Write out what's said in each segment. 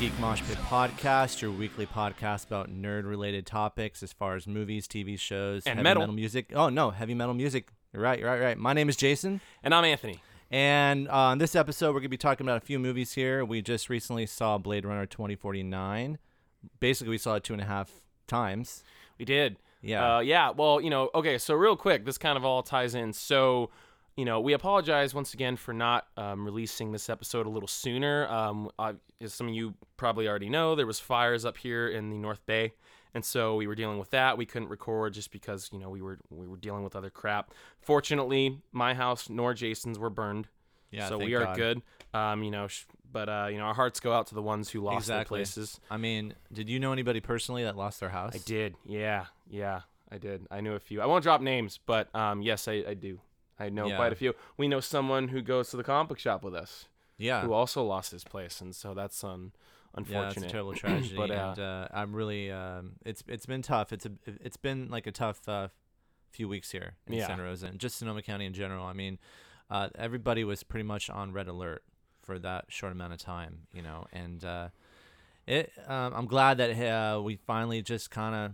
Geek Mosh Pit podcast, your weekly podcast about nerd-related topics as far as movies, TV shows, And heavy metal. music. Oh no, heavy metal music. You're right. You're right. You're right. My name is Jason, And I'm Anthony. and uh, on this episode, we're gonna be talking about a few movies here. We just recently saw Blade Runner 2049. Basically, we saw it two and a half times. We did. Yeah. Uh, yeah. Well, you know, okay, so real quick, this kind of all ties in. So, you know, we apologize once again for not um, releasing this episode a little sooner. Um, I, as some of you probably already know, there was fires up here in the North Bay. And so we were dealing with that. We couldn't record just because, you know, we were we were dealing with other crap. Fortunately, my house nor Jason's were burned. Yeah. so we are God. good. Um, you know, sh- but uh, you know, our hearts go out to the ones who lost Exactly. their places. I mean, did you know anybody personally that lost their house? I did. Yeah, yeah, I did. I knew a few. I won't drop names, but um, yes, I, I do. I know Yeah. quite a few. We know someone who goes to the comic book shop with us Yeah. who also lost his place, and so that's un- Yeah, it's unfortunate. a terrible tragedy, But, uh, and uh, I'm really um, it's it's been tough. It's a it's been like a tough uh, few weeks here in Yeah. Santa Rosa and just Sonoma County in general. I mean, uh, everybody was pretty much on red alert for that short amount of time, you know, and uh, it. Um, I'm glad that uh, we finally just kind of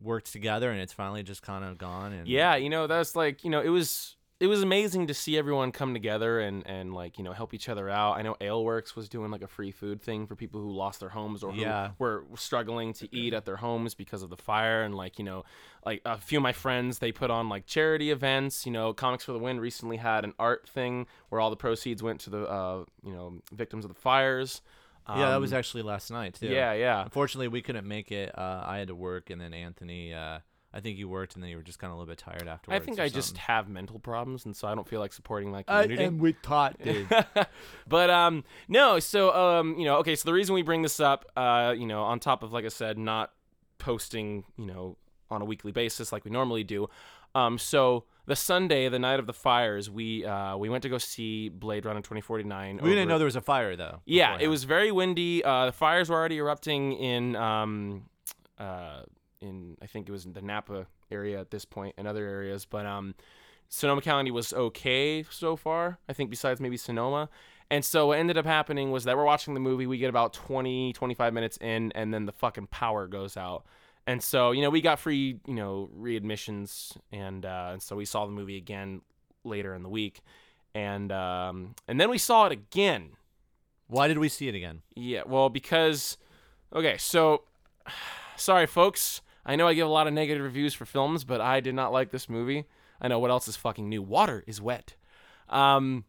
worked together, and it's finally just kind of gone. And Yeah, you know, that's like, you know, it was it was amazing to see everyone come together and and like, you know, help each other out. I know Aleworks was doing like a free food thing for people who lost their homes or who Yeah. were struggling to eat at their homes because of the fire and like, you know, like a few of my friends, they put on like charity events, you know, Comics for the Win recently had an art thing where all the proceeds went to the uh, you know, victims of the fires. Yeah, that was Um, actually last night too. Yeah, yeah. Unfortunately, we couldn't make it. Uh, I had to work, and then Anthony. Uh, I think you worked, and then you were just kind of a little bit tired afterwards. I think I just have mental problems and so I don't feel like supporting my community. with Tot, dude. but um no so um you know okay so the reason we bring this up uh you know on top of like i said not posting you know on a weekly basis like we normally do um so the sunday the night of the fires we uh we went to go see blade runner 2049 we didn't know there was a fire though. yeah it was very windy. Uh the fires were already erupting in um uh in i think it was in the napa area at this point and other areas but um sonoma county was okay so far i think besides maybe sonoma. And so what ended up happening was that we're watching the movie we get about 20 25 minutes in and then the fucking power goes out and so you know we got free you know readmissions and uh and so we saw the movie again later in the week and um and then we saw it again Why did we see it again? yeah, well, because okay, so sorry, folks. I know I give a lot of negative reviews for films, but I did not like this movie. I know what else is fucking new. Water is wet. Um,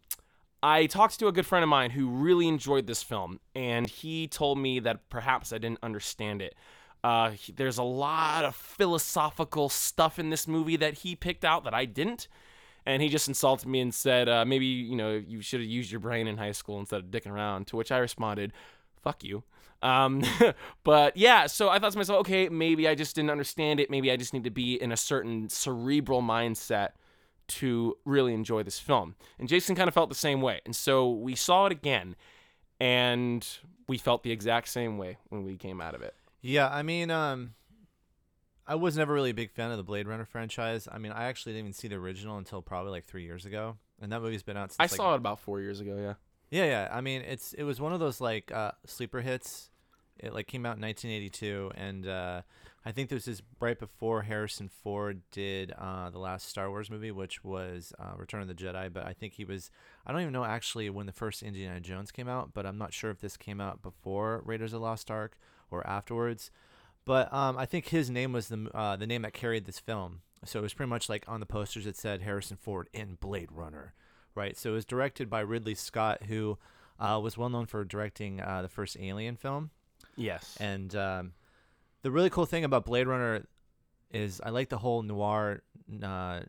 I talked to a good friend of mine who really enjoyed this film, and he told me that perhaps I didn't understand it. Uh, he- there's a lot of philosophical stuff in this movie that he picked out that I didn't and he just insulted me and said, uh, maybe you know you should have used your brain in high school instead of dicking around. To which I responded, "Fuck you." Um, but yeah, so I thought to myself, okay, maybe I just didn't understand it. Maybe I just need to be in a certain cerebral mindset to really enjoy this film. And Jason kind of felt the same way, and so we saw it again, and we felt the exact same way when we came out of it. Yeah, I mean, um, I was never really a big fan of the Blade Runner franchise. I mean, I actually didn't even see the original until probably like three years ago, and that movie's been out since. I like, saw it about four years ago. Yeah. Yeah, yeah. I mean, it's it was one of those like uh, sleeper hits. It like came out in 1982, and uh, I think this is right before Harrison Ford did uh, the last Star Wars movie, which was uh, Return of the Jedi. But I think he was. I don't even know actually when the first Indiana Jones came out, but I'm not sure if this came out before Raiders of the Lost Ark or afterwards. But um, I think his name was the uh, the name that carried this film. So it was pretty much like on the posters it said Harrison Ford in Blade Runner, right? So it was directed by Ridley Scott, who uh, was well known for directing uh, the first Alien film. Yes. And um, the really cool thing about Blade Runner is I like the whole noir, uh,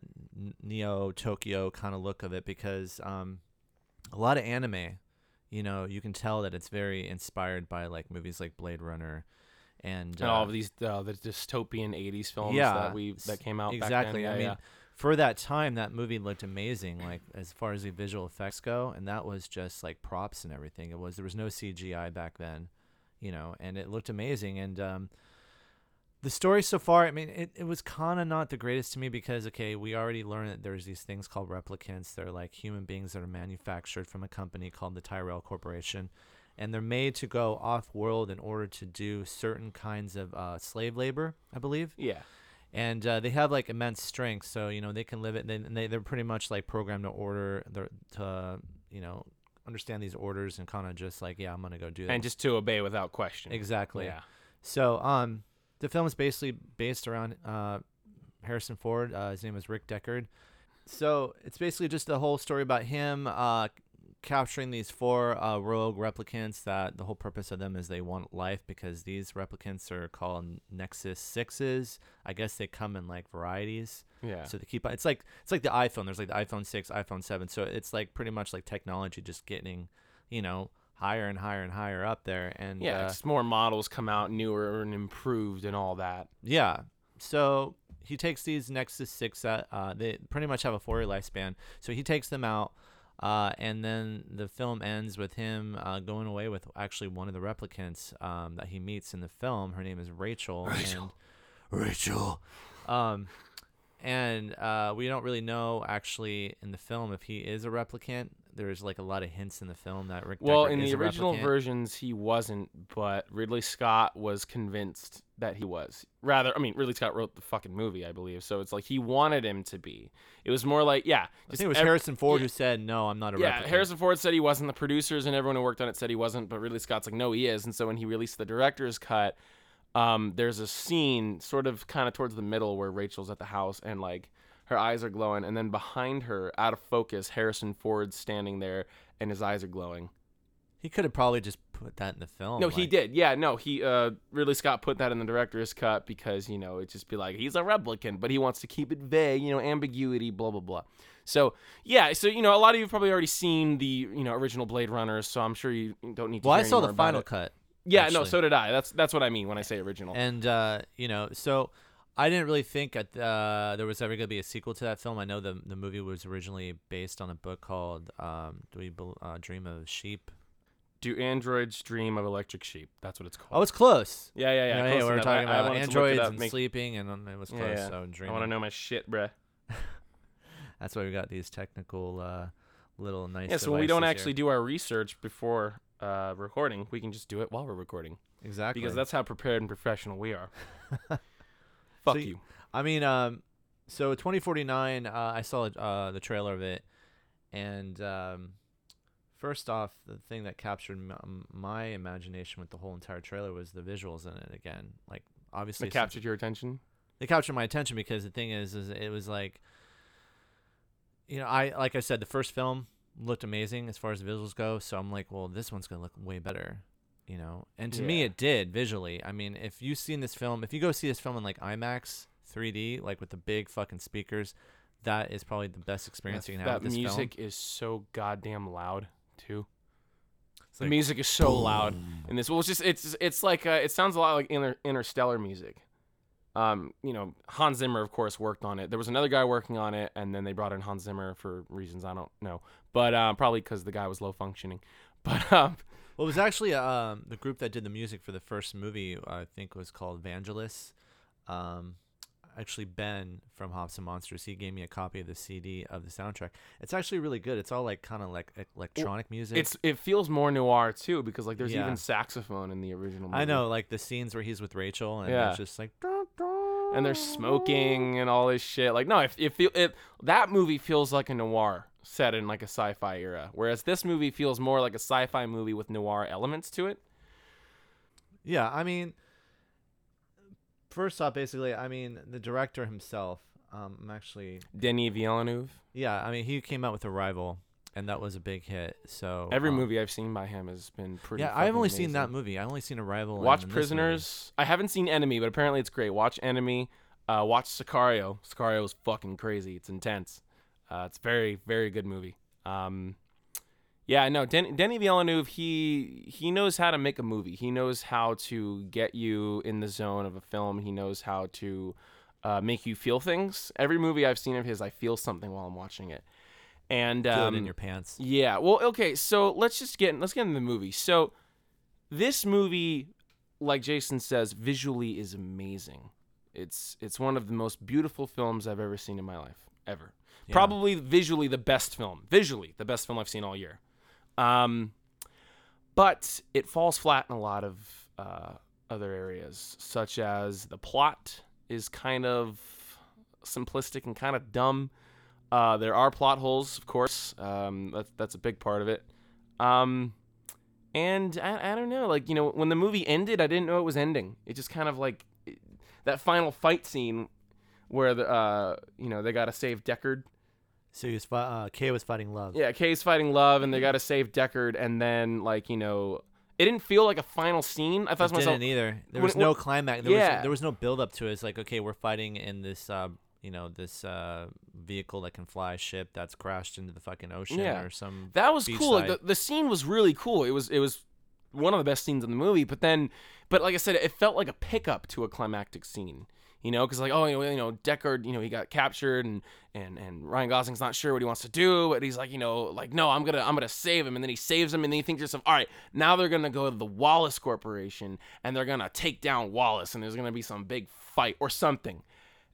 neo Tokyo kind of look of it because um, a lot of anime, you know, you can tell that it's very inspired by like movies like Blade Runner. And, and all uh, of these uh, the dystopian '80s films Yeah, that we that came out exactly. Back then. I Yeah, mean, yeah. for that time, that movie looked amazing. Like as far as the visual effects go, and that was just like props and everything. It was there was no CGI back then, you know, and it looked amazing. And um, the story so far, I mean, it, it was kind of not the greatest to me because okay, we already learned that there's these things called replicants. They're like human beings that are manufactured from a company called the Tyrell Corporation. and they're made to go off world in order to do certain kinds of uh, slave labor, I believe. Yeah. And uh, they have like immense strength, so you know they can live it. And they they're pretty much like programmed to order, their- to you know understand these orders and kind of just like yeah, I'm gonna go do that. And just to obey without question. exactly. Yeah. So, um, the film is basically based around uh, Harrison Ford. Uh, his name is Rick Deckard. So it's basically just the whole story about him uh, capturing these four uh, rogue replicants. That the whole purpose of them is they want life because these replicants are called Nexus Sixes. I guess they come in like varieties. Yeah. So they keep it's like it's like the iPhone. There's like the iPhone six, iPhone seven. So it's like pretty much like technology just getting, you know, higher and higher and higher up there. And yeah, uh, more models come out newer and improved and all that. Yeah. So he takes these Nexus Six. That uh, they pretty much have a four-year lifespan. So he takes them out, uh, and then the film ends with him uh, going away with actually one of the replicants um, that he meets in the film. Her name is Rachel. Rachel. And, Rachel. Um, and uh, we don't really know actually in the film if he is a replicant. There's like a lot of hints in the film that Rick. Well, Deckard in the original replicant. versions, he wasn't, but Ridley Scott was convinced that he was. Rather, I mean, Ridley Scott wrote the fucking movie, I believe. So it's like he wanted him to be. It was more like, yeah, I think it was ev- Harrison Ford yeah. who said, "No, I'm not a Yeah, replicant." Harrison Ford said he wasn't. The producers and everyone who worked on it said he wasn't. But Ridley Scott's like, no, he is. And so when he released the director's cut, um, there's a scene sort of kind of towards the middle where Rachel's at the house and like her eyes are glowing, and then behind her, out of focus, Harrison Ford's standing there and his eyes are glowing. He could have probably just put that in the film. No, he did. Yeah, no, he uh Ridley Scott put that in the director's cut because, you know, it'd just be like he's a replicant, but he wants to keep it vague, you know, ambiguity, blah blah blah. So, yeah, so you know, a lot of you have probably already seen the, you know, original Blade Runner, so I'm sure you don't need to Well, I saw the final it. cut, Yeah, no, so did I. That's that's what I mean when I say original. and uh, you know, so I didn't really think at, uh, there was ever going to be a sequel to that film. I know the the movie was originally based on a book called um, "Do We Bel- uh, Dream of Sheep?" Do androids dream of electric sheep? That's what it's called. Oh, it's close. yeah, yeah, yeah. You know, close hey, we were talking I- I about wanted to look it androids up, and make- sleeping, and um, it was close. yeah. So I want to know my shit, bruh. That's why we got these technical uh, little nice. Yeah, so we don't actually here. do our research before uh, recording, we can just do it while we're recording. exactly because that's how prepared and professional we are. Fuck So you. I mean, um, so 2049, uh, I saw uh, the trailer of it, and um, first off, the thing that captured m- m- my imagination with the whole entire trailer was the visuals in it. Again, like obviously, It captured your attention. they captured my attention because the thing is, is it was like, you know, I like I said, the first film looked amazing as far as the visuals go. So I'm like, well, this one's gonna look way better, you know. And to me, it did visually. I mean, if you've seen this film, if you go see this film in like IMAX 3D, like with the big fucking speakers, that is probably the best experience That, you can have that with this music film. is so goddamn loud too. It's the like, music is so loud in this. Well, it's just it's it's like uh, it sounds a lot like inter- interstellar music. Um, you know, Hans Zimmer, of course, worked on it. There was another guy working on it, and then they brought in Hans Zimmer for reasons I don't know, but uh, probably because the guy was low functioning. But um, Well, it was actually um, the group that did the music for the first movie. I think was called Vangelis. Um, actually, Ben from Hops and Monsters, he gave me a copy of the CD of the soundtrack. It's actually really good. It's all like kind of like electronic music. it's it feels more noir too because like there's Yeah. even saxophone in the original. Movie. I know, like the scenes where he's with Rachel, and Yeah. it's just like, and they're smoking and all this shit. Like, no, if it feel it that movie feels like a noir set in like a sci-fi era, whereas this movie feels more like a sci-fi movie with noir elements to it. Yeah, I mean, first off, basically, I mean, the director himself. Um, I'm actually, Denis Villeneuve. yeah, I mean, he came out with Arrival, and that was a big hit. So Every um, movie I've seen by him has been pretty. Yeah, I've only seen that movie. I've only seen Arrival. Watch and Prisoners. I haven't seen Enemy, but apparently it's great. Watch Enemy. Uh, watch Sicario. Sicario is fucking crazy. It's intense. Uh, it's very, very good movie. Um, yeah, no, Den- Denny Villeneuve, he he knows how to make a movie. He knows how to get you in the zone of a film. He knows how to uh, make you feel things. Every movie I've seen of his, I feel something while I'm watching it. And um, in your pants. yeah. Well, okay. So let's just get let's get into the movie. So this movie, like Jason says, visually is amazing. It's it's one of the most beautiful films I've ever seen in my life, ever. Yeah. Probably visually the best film. Visually the best film I've seen all year. Um, but it falls flat in a lot of uh, other areas, such as the plot is kind of simplistic and kind of dumb. Uh, there are plot holes, of course. Um, that's that's a big part of it. Um, and I, I don't know, like you know, when the movie ended, I didn't know it was ending. It just kind of like it- that final fight scene where the uh, you know they got to save Deckard. So he was fi- uh, Kay was fighting love. Yeah, Kay's fighting Love, and they got to save Deckard, and then like you know, it didn't feel like a final scene. I thought It to myself, didn't either. There when- was no when- climax. There Yeah. was there was no build up to it. It's like okay, we're fighting in this uh, you know this uh, vehicle that can fly ship that's crashed into the fucking ocean Yeah. or some. that was cool. Like the, the scene was really cool. It was it was one of the best scenes in the movie. But then, but like I said, it felt like a pickup to a climactic scene. You know, because like oh you know, you know Deckard, you know he got captured and and and Ryan Gosling's not sure what he wants to do, but he's like you know like no I'm gonna I'm gonna save him, and then he saves him, and then you think to yourself, all right, now they're gonna go to the Wallace Corporation and they're gonna take down Wallace, and there's gonna be some big fight or something,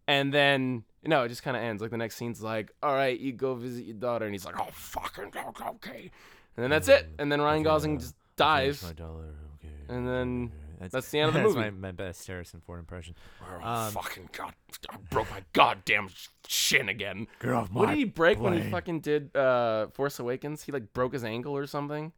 and then you no, it just kind of ends. Like the next scene's like, all right, you go visit your daughter, and he's like, oh fucking okay, and then that's it, and then Ryan Gosling just dies. My dollar, okay. And then That's, that's the end of the that's movie. my, my best Harrison Ford impression. Oh, Um, fucking god! I broke my goddamn shin again. Get off What did he break when he fucking did uh, Force Awakens? He like broke his ankle or something.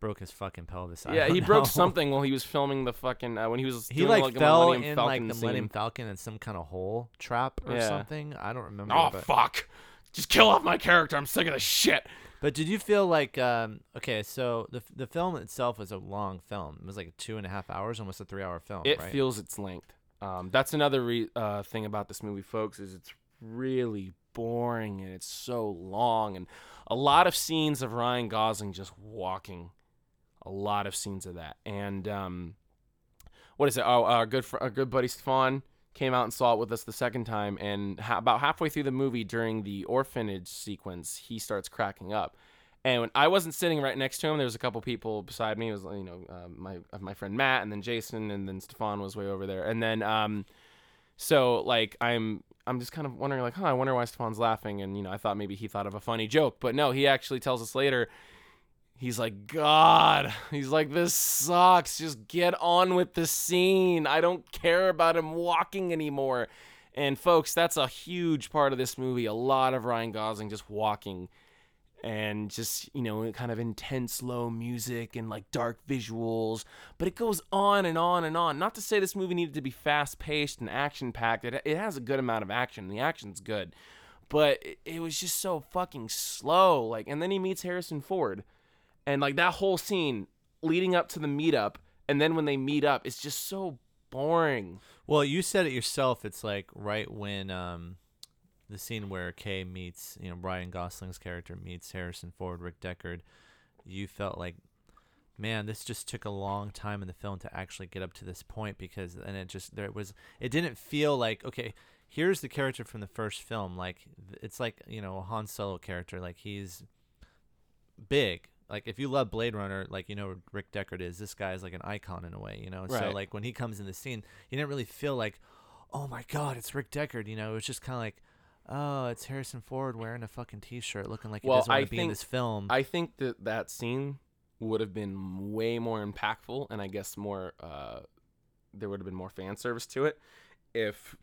Broke his fucking pelvis. I yeah, don't he broke something while he was filming the fucking uh, when he was He doing, like, like a fell Millennium in Falcon like the scene. Millennium Falcon in some kind of hole trap or Yeah. something. I don't remember. Oh but, fuck! Just kill off my character. I'm sick of this shit. But did you feel like um okay? So the the film itself was a long film. It was like two and a half hours, almost a three hour film. It right? feels its length. Um, that's another re- uh, thing about this movie, folks, is it's really boring and it's so long and a lot of scenes of Ryan Gosling just walking. A lot of scenes of that, and um, what is it? Oh, our good fr- our good buddy Stefan came out and saw it with us the second time, and ha- about halfway through the movie, during the orphanage sequence, he starts cracking up. And when I wasn't sitting right next to him, there was a couple people beside me. It was you know uh, my my friend Matt, and then Jason, and then Stefan was way over there, and then um, so like I'm I'm just kind of wondering like, huh, I wonder why Stefan's laughing, and you know I thought maybe he thought of a funny joke, but no, he actually tells us later. He's like, God, he's like, this sucks. Just get on with the scene. I don't care about him walking anymore. And folks, that's a huge part of this movie. A lot of Ryan Gosling just walking and just you know kind of intense low music and like dark visuals but it goes on and on and on not to say this movie needed to be fast paced and action packed it, it has a good amount of action the action's good but it, it was just so fucking slow like and then he meets harrison ford and like that whole scene leading up to the meetup and then when they meet up it's just so boring Well, you said it yourself. It's like right when um, the scene where Kay meets, you know, Ryan Gosling's character meets Harrison Ford, Rick Deckard. You felt like, man, this just took a long time in the film to actually get up to this point because, and it just there was, it didn't feel like okay. Here's the character from the first film. Like it's like you know a Han Solo character. Like he's big. Like if you love Blade Runner, like you know Rick Deckard is, this guy is like an icon in a way, you know. Right. So like when he comes in the scene, you didn't really feel like, oh my god, it's Rick Deckard. You know, it was just kind of like, oh, it's Harrison Ford wearing a fucking t-shirt, looking like he Well, doesn't want to be in this film. I think that that scene would have been way more impactful, and I guess more. Uh, there would have been more fan service to it if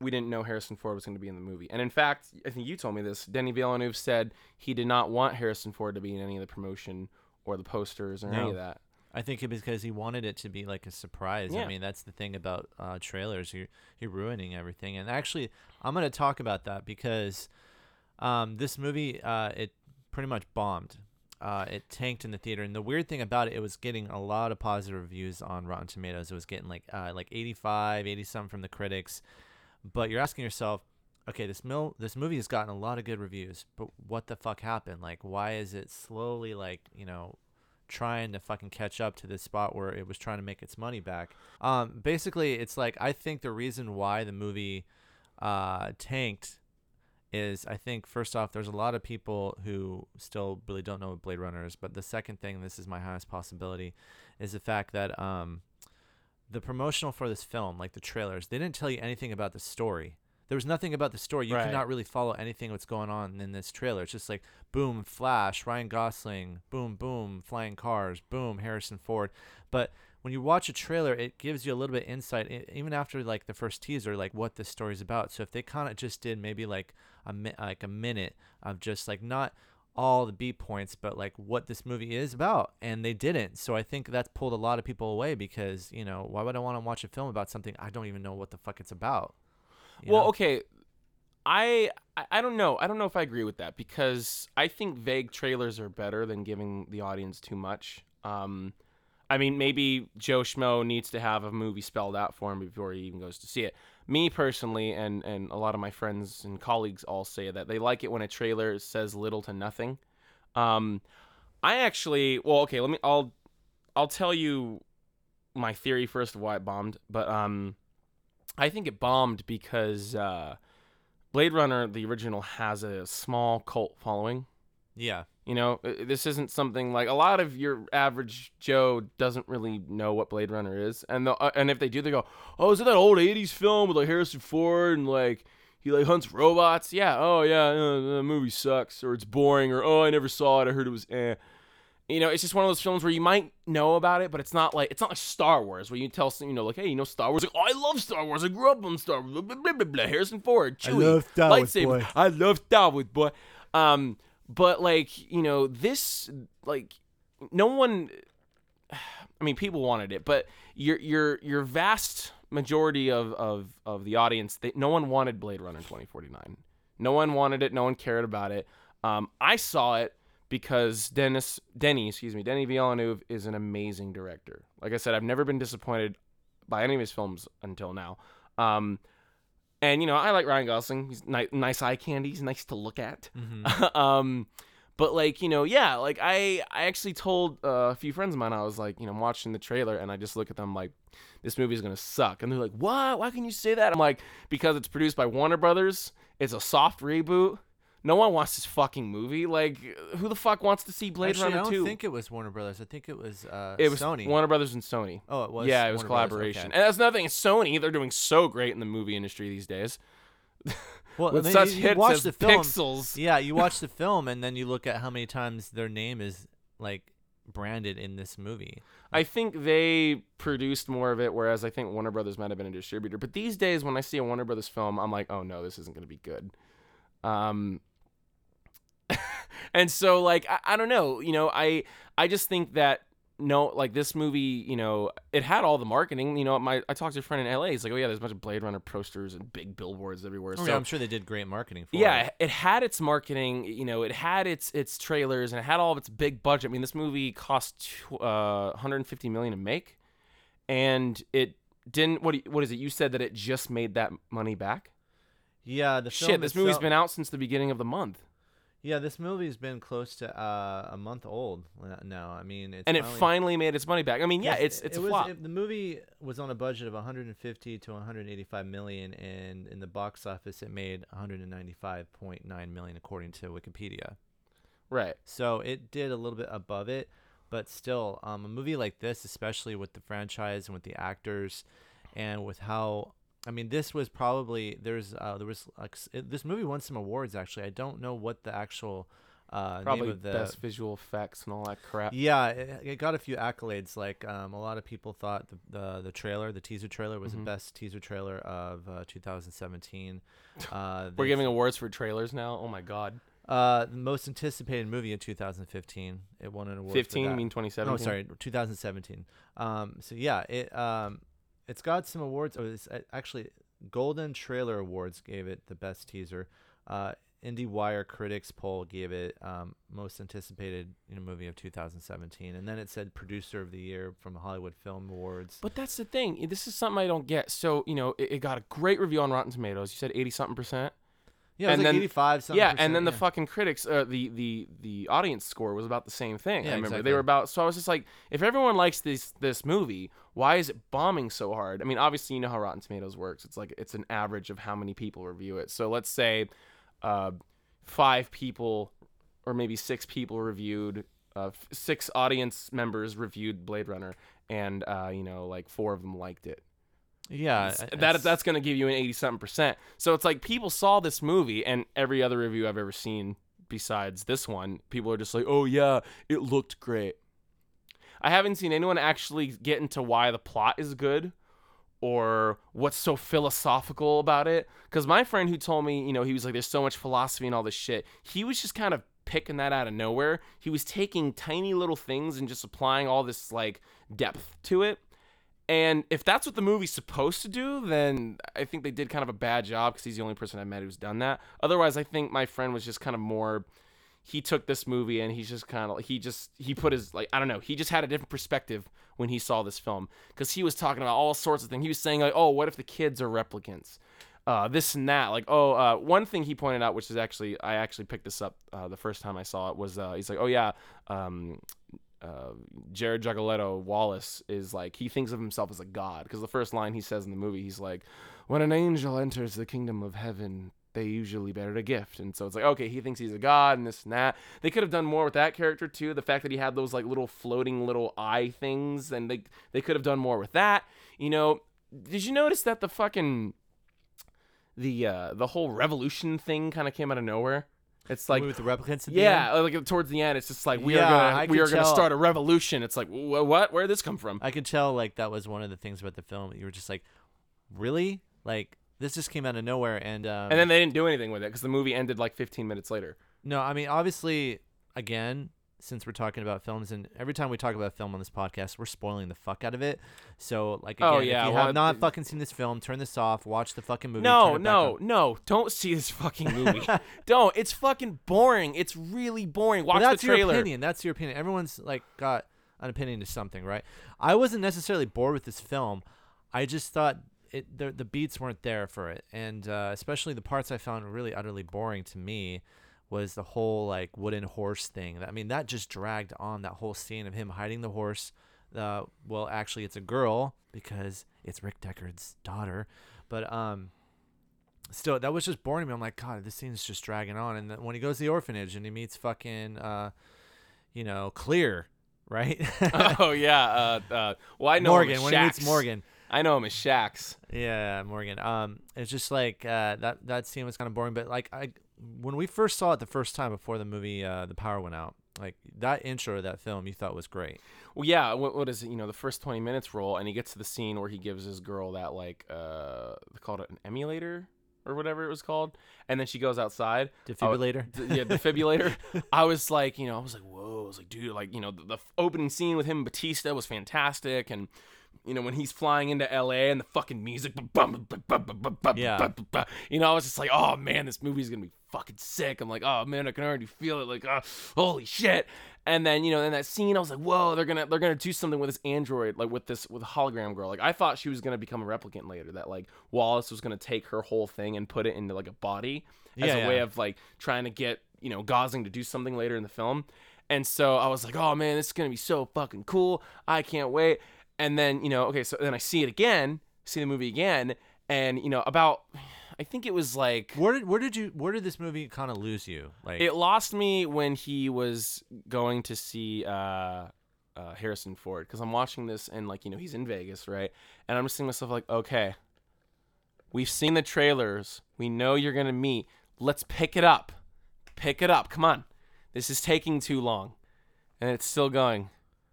we didn't know Harrison Ford was going to be in the movie. And in fact, I think you told me this. Denny Villeneuve said he did not want Harrison Ford to be in any of the promotion or the posters or any No. of that. I think it was because he wanted it to be like a surprise. Yeah. I mean, that's the thing about uh, trailers. You're you're ruining everything. And actually, I'm gonna talk about that because um, this movie uh, it pretty much bombed. Uh, it tanked in the theater, and the weird thing about it, it was getting a lot of positive reviews on Rotten Tomatoes. It was getting like uh, like 85, 80 some from the critics. But you're asking yourself, okay, this mil- this movie has gotten a lot of good reviews, but what the fuck happened? Like, why is it slowly like you know trying to fucking catch up to this spot where it was trying to make its money back. Um, basically, it's like I think the reason why the movie uh, tanked is I think first off, there's a lot of people who still really don't know what Blade Runner is. But the second thing, this is my highest possibility, is the fact that um, the promotional for this film, like the trailers, they didn't tell you anything about the story. There was nothing about the story. You Right. cannot really follow anything that's going on in this trailer. It's just like boom, Flash, Ryan Gosling, boom, boom, flying cars, boom, Harrison Ford. But when you watch a trailer, it gives you a little bit insight, even after like the first teaser, like what the story's about. So if they kind of just did maybe like a mi- like a minute of just like not all the beat points, but like what this movie is about, and they didn't. So I think that's pulled a lot of people away because you know why would I want to watch a film about something I don't even know what the fuck it's about? Well, know? okay. I I- I don't know. I don't know if I agree with that because I think vague trailers are better than giving the audience too much. Um, I mean, maybe Joe Schmo needs to have a movie spelled out for him before he even goes to see it. Me personally, and and a lot of my friends and colleagues all say that they like it when a trailer says little to nothing. Um, I actually, well, okay, let me. I'll I'll tell you my theory first of why it bombed, but um, I think it bombed because uh, Blade Runner, the original, has a small cult following. yeah, You know, Uh, this isn't something like a lot of your average Joe doesn't really know what Blade Runner is, and the, uh, and if they do, they go, "Oh, is it that old '80s film with like Harrison Ford and like he like hunts robots?" Yeah, oh yeah, uh, the movie sucks or it's boring or oh I never saw it, I heard it was eh. You know, it's just one of those films where you might know about it, but it's not like it's not like Star Wars where you tell some, you know, like, hey, you know Star Wars, like, oh, I love Star Wars, I grew up on Star Wars, blah blah blah, blah. Harrison Ford, Chewie, love Star Wars, lightsaber, boy. I love Star Wars, boy. Um, but like you know, this like no one. I mean, people wanted it, but your your your vast majority of of of the audience, they, no one wanted Blade Runner 2049. No one wanted it. No one cared about it. Um, I saw it because Dennis Denny, excuse me, Denny Villeneuve is an amazing director. Like I said, I've never been disappointed by any of his films until now. Um, and you know, I like Ryan Gosling. He's ni- nice eye candy. He's nice to look at. Mhm. um, but like you know, yeah, like I I actually told uh, a few friends of mine I was like, you know, I'm watching the trailer and I just look at them like, this movie is gonna suck, and they're like, what? Why can you say that? I'm like, because it's produced by Warner Brothers. It's a soft reboot. No one wants this fucking movie. Like, who the fuck wants to see Blade Actually, Runner I don't 2? think it was Warner Brothers. I think it was uh, it was Sony. Warner Brothers and Sony. oh, it was. yeah, it was Warner Brothers, collaboration. okay. And that's nothing. It's Sony. They're doing so great in the movie industry these days. Well, With mean, such you, you hits watch as the film. Pixels. Yeah, you watch the film and then you look at how many times their name is like branded in this movie. I think they produced more of it, whereas I think Warner Brothers might have been a distributor. But these days, when I see a Warner Brothers film, I'm like, oh no, this isn't going to be good. Um, and so like I, I don't know, you know, I I just think that no, like this movie, you know, it had all the marketing. You know, my I talked to a friend in LA. He's like, oh yeah, there's a bunch of Blade Runner posters and big billboards everywhere. Oh, so yeah, I'm sure they did great marketing for yeah, it. it had its marketing, you know, it had its its trailers and it had all of its big budget. I mean, this movie cost uh, 150 million to make, and it didn't. What what is it? You said that it just made that money back. Yeah, the film Shit, this movie's been out since the beginning of the month, Yeah, this movie's been close to uh, a month old now. I mean, it's and it finally, finally made its money back. I mean, yeah, it's it- it's it a was, flop. it- the movie was on a budget of 150 to 185 million, and in the box office, it made 195.9 million according to Wikipedia. right. So it did a little bit above it, but still, um, a movie like this, especially with the franchise and with the actors, and with how I mean, this was probably there's uh, there was like this movie won some awards actually. I don't know what the actual uh, Probably name of the best visual effects and all that crap. yeah, it, it got a few accolades. Like um, a lot of people thought the the, the trailer, the teaser trailer, was Mhm. the best teaser trailer of uh, 2017. Uh, We're giving awards for trailers now. Oh my god. uh, the most anticipated movie in 2015. It won an award. for 15 that. mean 2017. No, sorry, 2017. Um, so yeah, it um, it's got some awards. Oh, it's uh, actually Golden Trailer Awards gave it the best teaser. Uh, IndieWire critics poll gave it um, most anticipated you know, movie of 2017, and then it said producer of the year from the Hollywood Film Awards. But that's the thing. This is something I don't get. So, you know, it, it got a great review on Rotten Tomatoes. You said 80 something percent. yeah, it was and like then- 85. Something yeah, percent, and then the fucking critics, uh, the the the audience score was about the same thing. Yeah, I remember exactly. they were about. So I was just like, if everyone likes this this movie, why is it bombing so hard? I mean, obviously you know how Rotten Tomatoes works. It's like it's an average of how many people review it. So let's say, uh, five people, or maybe six people reviewed. Uh, f- six audience members reviewed Blade Runner, and uh, you know, like four of them liked it. Yeah, s- I- that it's- that's going to give you an 80 something percent. So it's like people saw this movie and every other review I've ever seen besides this one, people are just like, "Oh yeah, it looked great." I haven't seen anyone actually get into why the plot is good or what's so philosophical about it cuz my friend who told me, you know, he was like there's so much philosophy and all this shit. He was just kind of picking that out of nowhere. He was taking tiny little things and just applying all this like depth to it. And if that's what the movie's supposed to do, then I think they did kind of a bad job because he's the only person I've met who's done that. Otherwise, I think my friend was just kind of more. He took this movie and he's just kind of he just he put his like I don't know he just had a different perspective when he saw this film because he was talking about all sorts of things. He was saying like, oh, what if the kids are replicants? Uh, this and that. Like, oh, uh, one thing he pointed out, which is actually I actually picked this up uh, the first time I saw it was uh, he's like, oh yeah, um, uh, Jared Jagoletto Wallace is like he thinks of himself as a god because the first line he says in the movie he's like, "When an angel enters the kingdom of heaven, they usually bear a gift." And so it's like, okay, he thinks he's a god and this and that. They could have done more with that character too. The fact that he had those like little floating little eye things, and they they could have done more with that. You know, did you notice that the fucking the uh the whole revolution thing kind of came out of nowhere? It's like with the replicants. At the yeah, end? like towards the end, it's just like we Yeah, are gonna we could are gonna start a revolution. It's like wh- what? Where did this come from? I could tell like that was one of the things about the film. You were just like, really? Like this just came out of nowhere, and um, And then they didn't do anything with it because the movie ended like 15 minutes later. no, I mean obviously, again, since we're talking about films, and every time we talk about film on this podcast, we're spoiling the fuck out of it. So like, again, Oh, yeah, if you well, have not fucking seen this film, turn this off, watch the fucking movie. No, turn it back no, no! Don't see this fucking movie. don't. It's fucking boring. It's really boring. Watch Well, that's the your opinion. That's your opinion. Everyone's like got an opinion to something, right? I wasn't necessarily bored with this film. I just thought it the the beats weren't there for it, and uh, especially the parts I found really utterly boring to me was the whole like wooden horse thing. I mean, that just dragged on that whole scene of him hiding the horse. Uh, well, actually, it's a girl because it's Rick Deckard's daughter, but um still that was just boring to me. I'm like, God, this scene's just dragging on. And then when he goes to the orphanage and he meets fucking, uh, you know, Clear, right? oh yeah. Uh, uh, well, I know Morgan when he meets Morgan. I know him as Drax. Yeah, Morgan. Um, it's just like uh, that. That scene was kind of boring. But like I, when we first saw it the first time before the movie, uh, the power went out. Like that intro to that film, you thought was great. Well, yeah. What, what is it? You know, the first 20 minutes roll, and he gets to the scene where he gives his girl that like uh, they called it an emulator or whatever it was called, and then she goes outside. Defibrillator. D- yeah, defibrillator. I was like, you know, I was like, whoa. I was like, dude, like, you know, the, the opening scene with him and Batista was fantastic, and you know when he's flying into L.A. and the fucking music, Yeah. You know, I was just like, oh man, this movie's gonna be fucking sick. I'm like, oh man, I can already feel it. Like, oh, holy shit. And then you know, in that scene, I was like, whoa, they're gonna they're gonna do something with this android, like with this with hologram girl. Like, I thought she was gonna become a replicant later. That like Wallace was gonna take her whole thing and put it into like a body as Yeah, a way yeah. of like trying to get you know Gosling to do something later in the film. And so I was like, oh man, this is gonna be so fucking cool. I can't wait. And then you know, okay, so then I see it again, see the movie again, and you know about, I think it was like Where did where did you where did this movie kind of lose you? Like it lost me when he was going to see uh, uh, Harrison Ford because I'm watching this and like you know he's in Vegas right, and I'm just thinking to myself like okay, we've seen the trailers, we know you're gonna meet, let's pick it up, pick it up, come on, this is taking too long, and it's still going,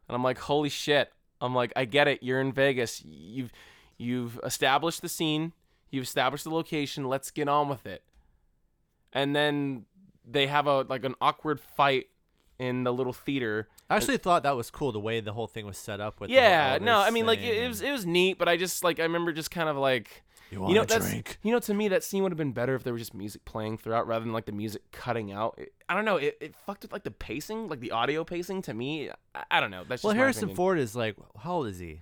and I'm like holy shit, I'm like I get it, you're in Vegas, you've you've established the scene, you've established the location, let's get on with it and then they have a like an awkward fight in the little theater. I actually thought that was cool the way the whole thing was set up with. Yeah, no, I mean like it, it was it was neat, but I just like I remember just kind of like You you want know a drink? you know to me that scene would have been better if there was just music playing throughout rather than like the music cutting out. It- I don't know, it, it fucked with like the pacing, like the audio pacing to me. I, I don't know. That's Well, Harrison. Ford is like, how old is he?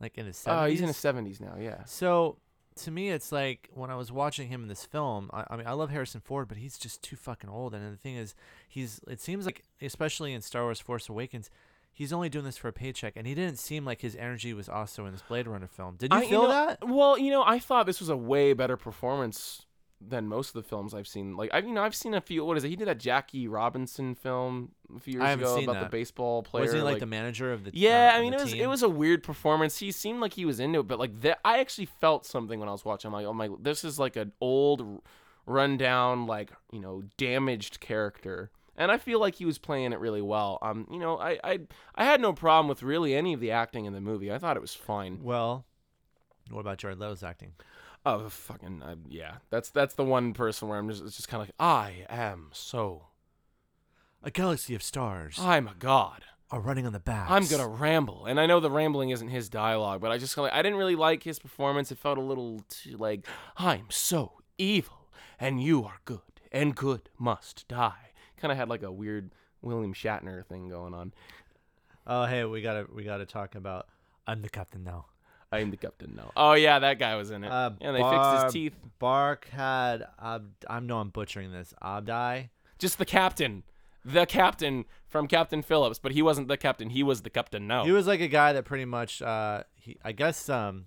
Like in his Oh, seventies. he's in his seventies now. Yeah. So to me, it's like when I was watching him in this film. I, I mean, I love Harrison Ford, but he's just too fucking old. And the thing is, he's. It seems like, especially in Star Wars: Force Awakens, he's only doing this for a paycheck, and he didn't seem like his energy was also in this Blade Runner film. Did you I- feel know- that? Well, you know, I thought this was a way better performance than most of the films I've seen. Like I, you know, I've seen a few. What is it? He did that Jackie Robinson film a few years ago about the baseball player. Was he like, the manager of the? yeah, uh, I mean, it was team? it was a weird performance. He seemed like he was into it, but like that, I actually felt something when I was watching. I'm like, oh my, this is like an old, rundown, like you know, damaged character, and I feel like he was playing it really well. Um, you know, I I I had no problem with really any of the acting in the movie. I thought it was fine. Well, what about Jared Leto's acting? Oh, fucking uh, yeah. That's that's the one person where I'm just it's just kind of like I am so. A galaxy of stars I'm a god. are running on the back. I'm gonna ramble, and I know the rambling isn't his dialogue, but I just kinda, I didn't really like his performance. It felt a little too like I'm so evil, and you are good, and good must die. Kind of had like a weird William Shatner thing going on. Oh, hey, we gotta we gotta talk about. I'm the captain now. I am the captain now. Oh yeah, that guy was in it. Uh, and they fixed his teeth. Barkhad. Ab- I know I'm butchering this. Abdai. Just the captain, the captain from Captain Phillips, but he wasn't the captain. He was the captain now. He was like a guy that pretty much. Uh, he I guess um,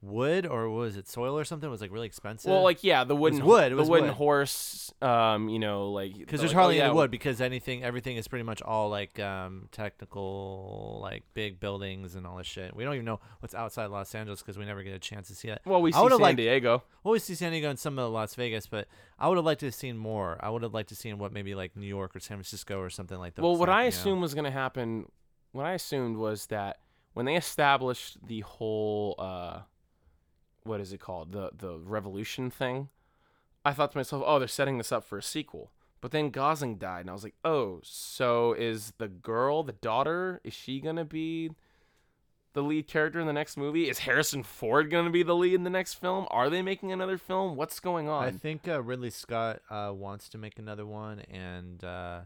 wood or was it soil or something It was like really expensive. Well, like yeah, the wooden wood, it the wooden wood. horse. Um, you know, like because like, there's oh, hardly yeah, any wood because anything everything is pretty much all like um technical like big buildings and all this shit. We don't even know what's outside Los Angeles because we never get a chance to see it. Well, we I see San liked- Diego. Well, we see San Diego and some of Las Vegas, but I would have liked to have seen more. I would have liked to seen what maybe like New York or San Francisco or something like that. Well, what like, I you know. assumed was going to happen, what I assumed was that when they established the whole, uh, what is it called, the the revolution thing, I thought to myself, oh, they're setting this up for a sequel. But then Gosling died, and I was like, oh, so is the girl, the daughter, is she gonna be the lead character in the next movie? Is Harrison Ford gonna be the lead in the next film? Are they making another film? What's going on? I think uh, Ridley Scott uh, wants to make another one, and uh,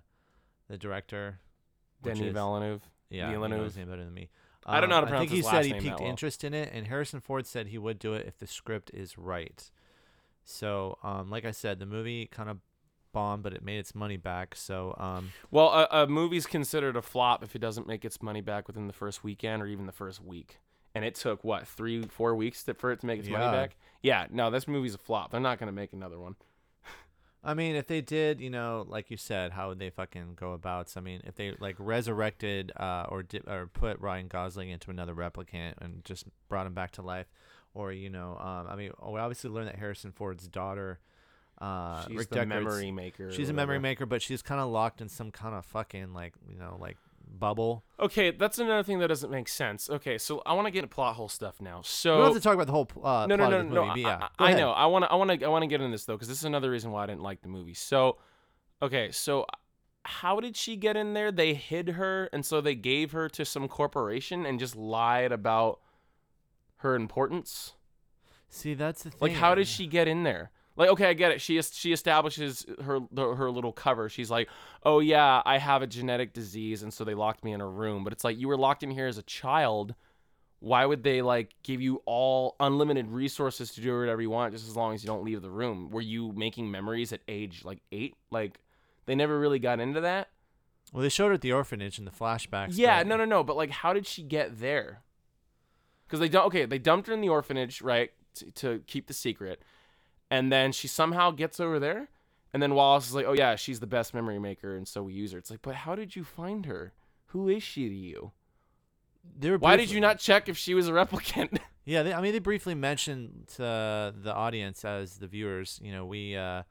the director, Denis is- Villeneuve. yeah, he Villeneuve. knows his name better than me. I don't know how to Uh, I think he said he piqued well. interest in it, and Harrison Ford said he would do it if the script is right. So, um, like I said, the movie kind of bombed, but it made its money back. So, um, Well, a, a movie's considered a flop if it doesn't make its money back within the first weekend or even the first week. And it took what three, four weeks to, for it to make its money back. Yeah, no, this movie's a flop. They're not gonna make another one. I mean, if they did, you know, like you said, how would they fucking go about? I mean, if they like resurrected uh, or di- or put Ryan Gosling into another replicant and just brought him back to life, or you know, um, I mean, we obviously learned that Harrison Ford's daughter, uh, She's Rick the Deckard's- memory maker. She's a memory maker, but she's kind of locked in some kind of fucking like you know like bubble. Okay, that's another thing that doesn't make sense. Okay, so I want to get into plot hole stuff now. we So don't have to talk about the whole uh, no, no, plot no, of the no. movie, but yeah, I, I, I know. I want to. I want to. I want to get into this though, because this is another reason why I didn't like the movie. So, okay, so how did she get in there? They hid her, and so they gave her to some corporation and just lied about her importance. See, that's the thing. Like, how did she get in there? Like, okay, I get it. She she establishes her her little cover. She's like, oh yeah, I have a genetic disease, and so they locked me in a room. But it's like you were locked in here as a child. Why would they like give you all unlimited resources to do whatever you want, just as long as you don't leave the room? Were you making memories at age like eight? Like, they never really got into that. Well, they showed her at the orphanage in the flashbacks. Yeah, but- no, no, no. But like, how did she get there? Because they don't. Okay, they dumped her in the orphanage, right, to, to keep the secret, and then she somehow gets over there, and then Wallace is like, "Oh yeah, she's the best memory maker, and so we use her." It's like, but how did you find her? Who is she to you? They Why did you not check if she was a replicant? Yeah, they, I mean, they briefly mentioned to the audience as the viewers, you know, we uh,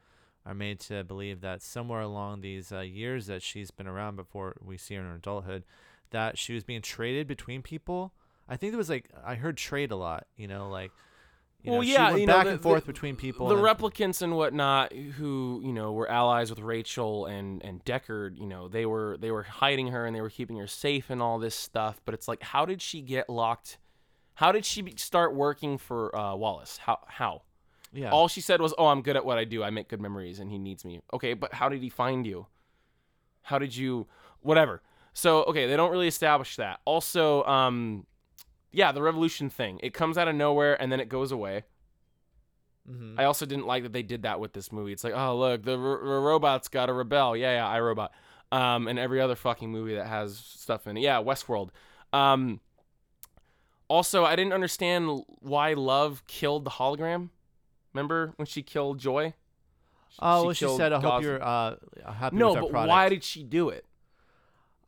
are made to believe that somewhere along these uh, years that she's been around before we see her in her adulthood, that she was being traded between people. I think it was like I heard trade a lot, you know, like you Well, know, yeah, she went you know, back the- and forth the- between people. the and replicants and whatnot who you know were allies with Rachel and and Deckard you know they were they were hiding her and they were keeping her safe and all this stuff but it's like how did she get locked how did she be- start working for uh, Wallace? How how? Yeah, all she said was oh I'm good at what I do. I make good memories and he needs me. Okay but how did he find you? How did you whatever. So okay they don't really establish that. Also um yeah the revolution thing it comes out of nowhere and then it goes away Mhm. I also didn't like that they did that with this movie. It's like, oh look, the, r- the robot's got to rebel. Yeah, yeah, I Robot. Um, and every other fucking movie that has stuff in it. Yeah, Westworld. Um, also, I didn't understand why Love killed the hologram. Remember when she killed Joy? Oh, well, she said, "I hope you're uh, happy No, with our but product." why did she do it?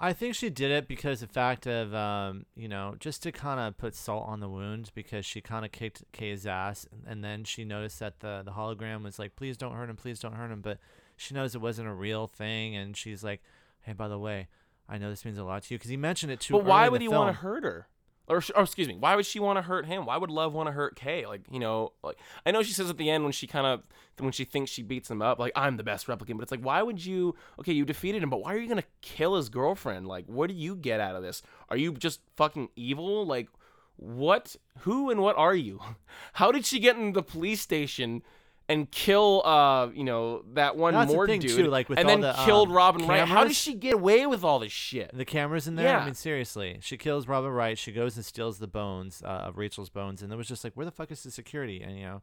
I think she did it because the fact of um, you know, just to kind of put salt on the wound because she kind of kicked Kay's ass, and, then she noticed that the the hologram was like, "Please don't hurt him, please don't hurt him," but she knows it wasn't a real thing, and she's like, "Hey, by the way, I know this means a lot to you because he mentioned it too." But why would he film. want to hurt her? Or, or excuse me, why would she want to hurt him? Why would Love want to hurt Kay? Like, you know, like I know she says at the end when she kind of when she thinks she beats him up, like I'm the best replicant. But it's like, why would you? Okay, you defeated him, but why are you gonna kill his girlfriend? Like, what do you get out of this? Are you just fucking evil? Like, what? Who and what are you? How did she get in the police station? And kill, uh, you know, that one That's the more thing, dude, too, like, with and all then the, killed um, Robin Wright. How does cameras. she get away with all this shit? The cameras in there. Yeah. I mean, seriously, she kills Robin Wright. She goes and steals the bones uh, of Rachel's bones, and it was just like, where the fuck is the security? And you know,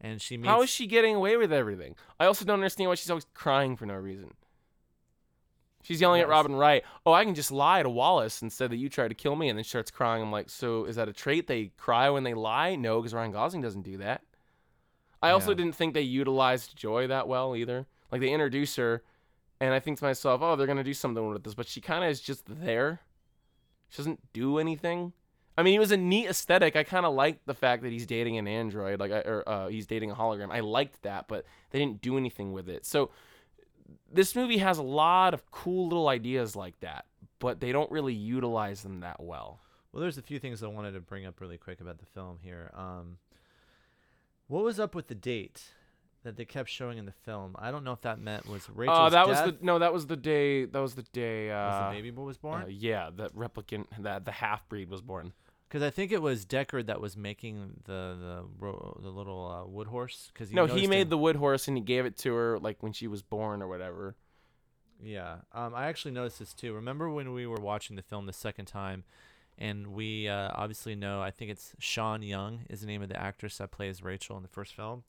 and she meets. How is she getting away with everything? I also don't understand why she's always crying for no reason. She's yelling at Robin Wright, "Oh, I can just lie to Wallace and say that you tried to kill me," and then she starts crying. I'm like, "So is that a trait? They cry when they lie? No, because Ryan Gosling doesn't do that." I also Yeah. didn't think they utilized Joy that well either. Like they introduce her, and I think to myself, "Oh, they're gonna do something with this," but she kind of is just there. She doesn't do anything. I mean, it was a neat aesthetic. I kind of liked the fact that he's dating an android, like, or uh, he's dating a hologram. I liked that, but they didn't do anything with it. So this movie has a lot of cool little ideas like that, but they don't really utilize them that well. Well, there's a few things I wanted to bring up really quick about the film here. Um, what was up with the date that they kept showing in the film? I don't know if that meant was Rachel's Uh, that death, was the no, that was the day. That was the day. Uh, was the baby boy was born. uh, yeah, that replicant, that the half breed was born. Because I think it was Deckard that was making the the ro- the little uh, wood horse. Because No, he made the wood horse and he gave it to her like when she was born or whatever. Yeah, um, I actually noticed this too. Remember when we were watching the film the second time, and we uh, obviously know I think it's Sean Young is the name of the actress that plays Rachel in the first film.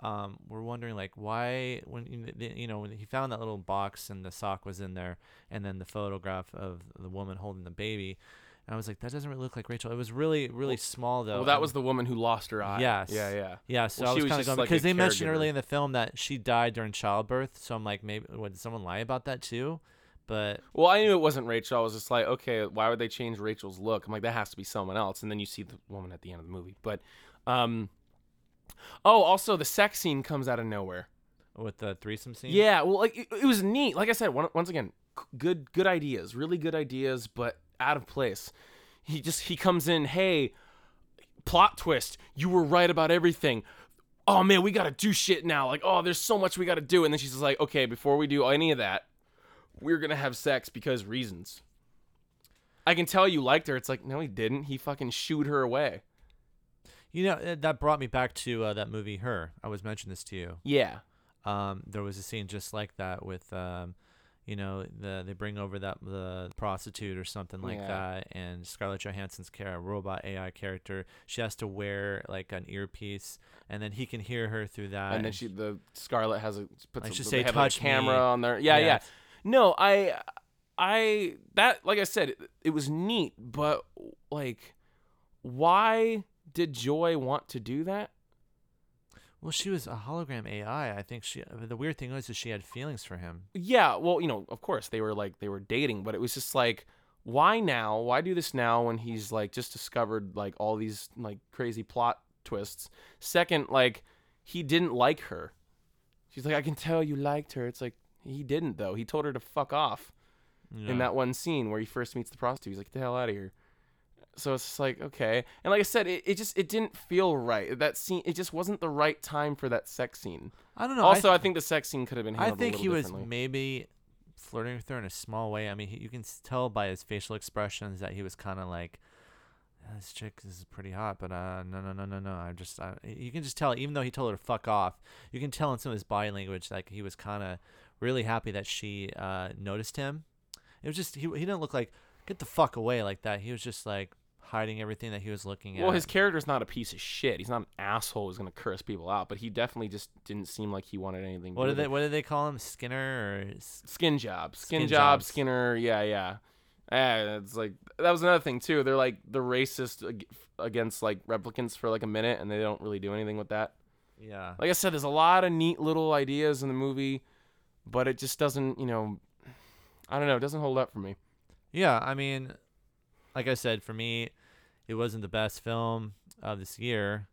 Um, we're wondering like why when you kn- the- you know when he found that little box and the sock was in there, and then the photograph of the woman holding the baby, and I was like that doesn't really look like Rachel. It was really really Well- small though. well, that was the woman who lost her eye. Yes. Yeah, yeah. yeah, so Well, I was was kind of going like because they mentioned early in the film that she died during childbirth. So I'm like, maybe would someone lie about that too? But Well, I knew it wasn't Rachel. I was just like, okay, why would they change Rachel's look? I'm like, that has to be someone else. And then you see the woman at the end of the movie. But, um, oh, also the sex scene comes out of nowhere. with the threesome scene, Yeah, well, like it, it was neat. Like I said, one, once again, good, good ideas, really good ideas, but out of place. He just he comes in, hey, plot twist. You were right about everything. Oh man, we gotta do shit now. Like, oh, there's so much we gotta do. And then she's just like, okay, before we do any of that, we're gonna have sex because reasons. I can tell you liked her. It's like, no, he didn't. He fucking shooed her away. You know uh, that brought me back to uh, that movie Her. I was mentioning this to you. Yeah. Um, there was a scene just like that with, um, you know, the they bring over that the prostitute or something like Yeah. that, and Scarlett Johansson's character, robot AI character, she has to wear like an earpiece, and then he can hear her through that. and then she, the Scarlett has a puts Like, a, say, have, like, a "Touch me." camera on there. Yeah, yeah. it's- No, I, I that like I said, it, it was neat, but like, why did Joy want to do that? Well, she was a hologram AI. I think she. The weird thing was, is she had feelings for him. Yeah, well, you know, of course they were like they were dating, but it was just like, why now? Why do this now when he's like just discovered like all these like crazy plot twists? Second, like he didn't like her. She's like, I can tell you liked her. It's like he didn't though. He told her to fuck off. Yeah. in that one scene where he first meets the prostitute. He's like, "Get the hell out of here." So it's just like, okay, and like I said, it, it just it didn't feel right. That scene, it just wasn't the right time for that sex scene. I don't know. also, I, I, think the sex scene could have been I think a he was maybe flirting with her in a small way. I mean, he, you can tell by his facial expressions that he was kind of like, "This chick is pretty hot," but uh, no, no, no, no, no. I just, I, you can just tell, even though he told her to fuck off, you can tell in some of his body language like he was kind of really happy that she uh, noticed him. It was just he, he didn't look like get the fuck away like that. He was just like hiding everything that he was looking at. Well, his character's not a piece of shit. He's not an asshole who's gonna curse people out, but he definitely just didn't seem like he wanted anything. what did they what did they call him? Skinner or Skin job, skin, Skin job, jobs. Skinner. Yeah, yeah. Yeah, it's like that was another thing too. They're like the racist against like replicants for like a minute, and they don't really do anything with that. Yeah. Like I said, there's a lot of neat little ideas in the movie, but it just doesn't, you know, I don't know, it doesn't hold up for me. Yeah, I mean, like I said, for me, it wasn't the best film of this year,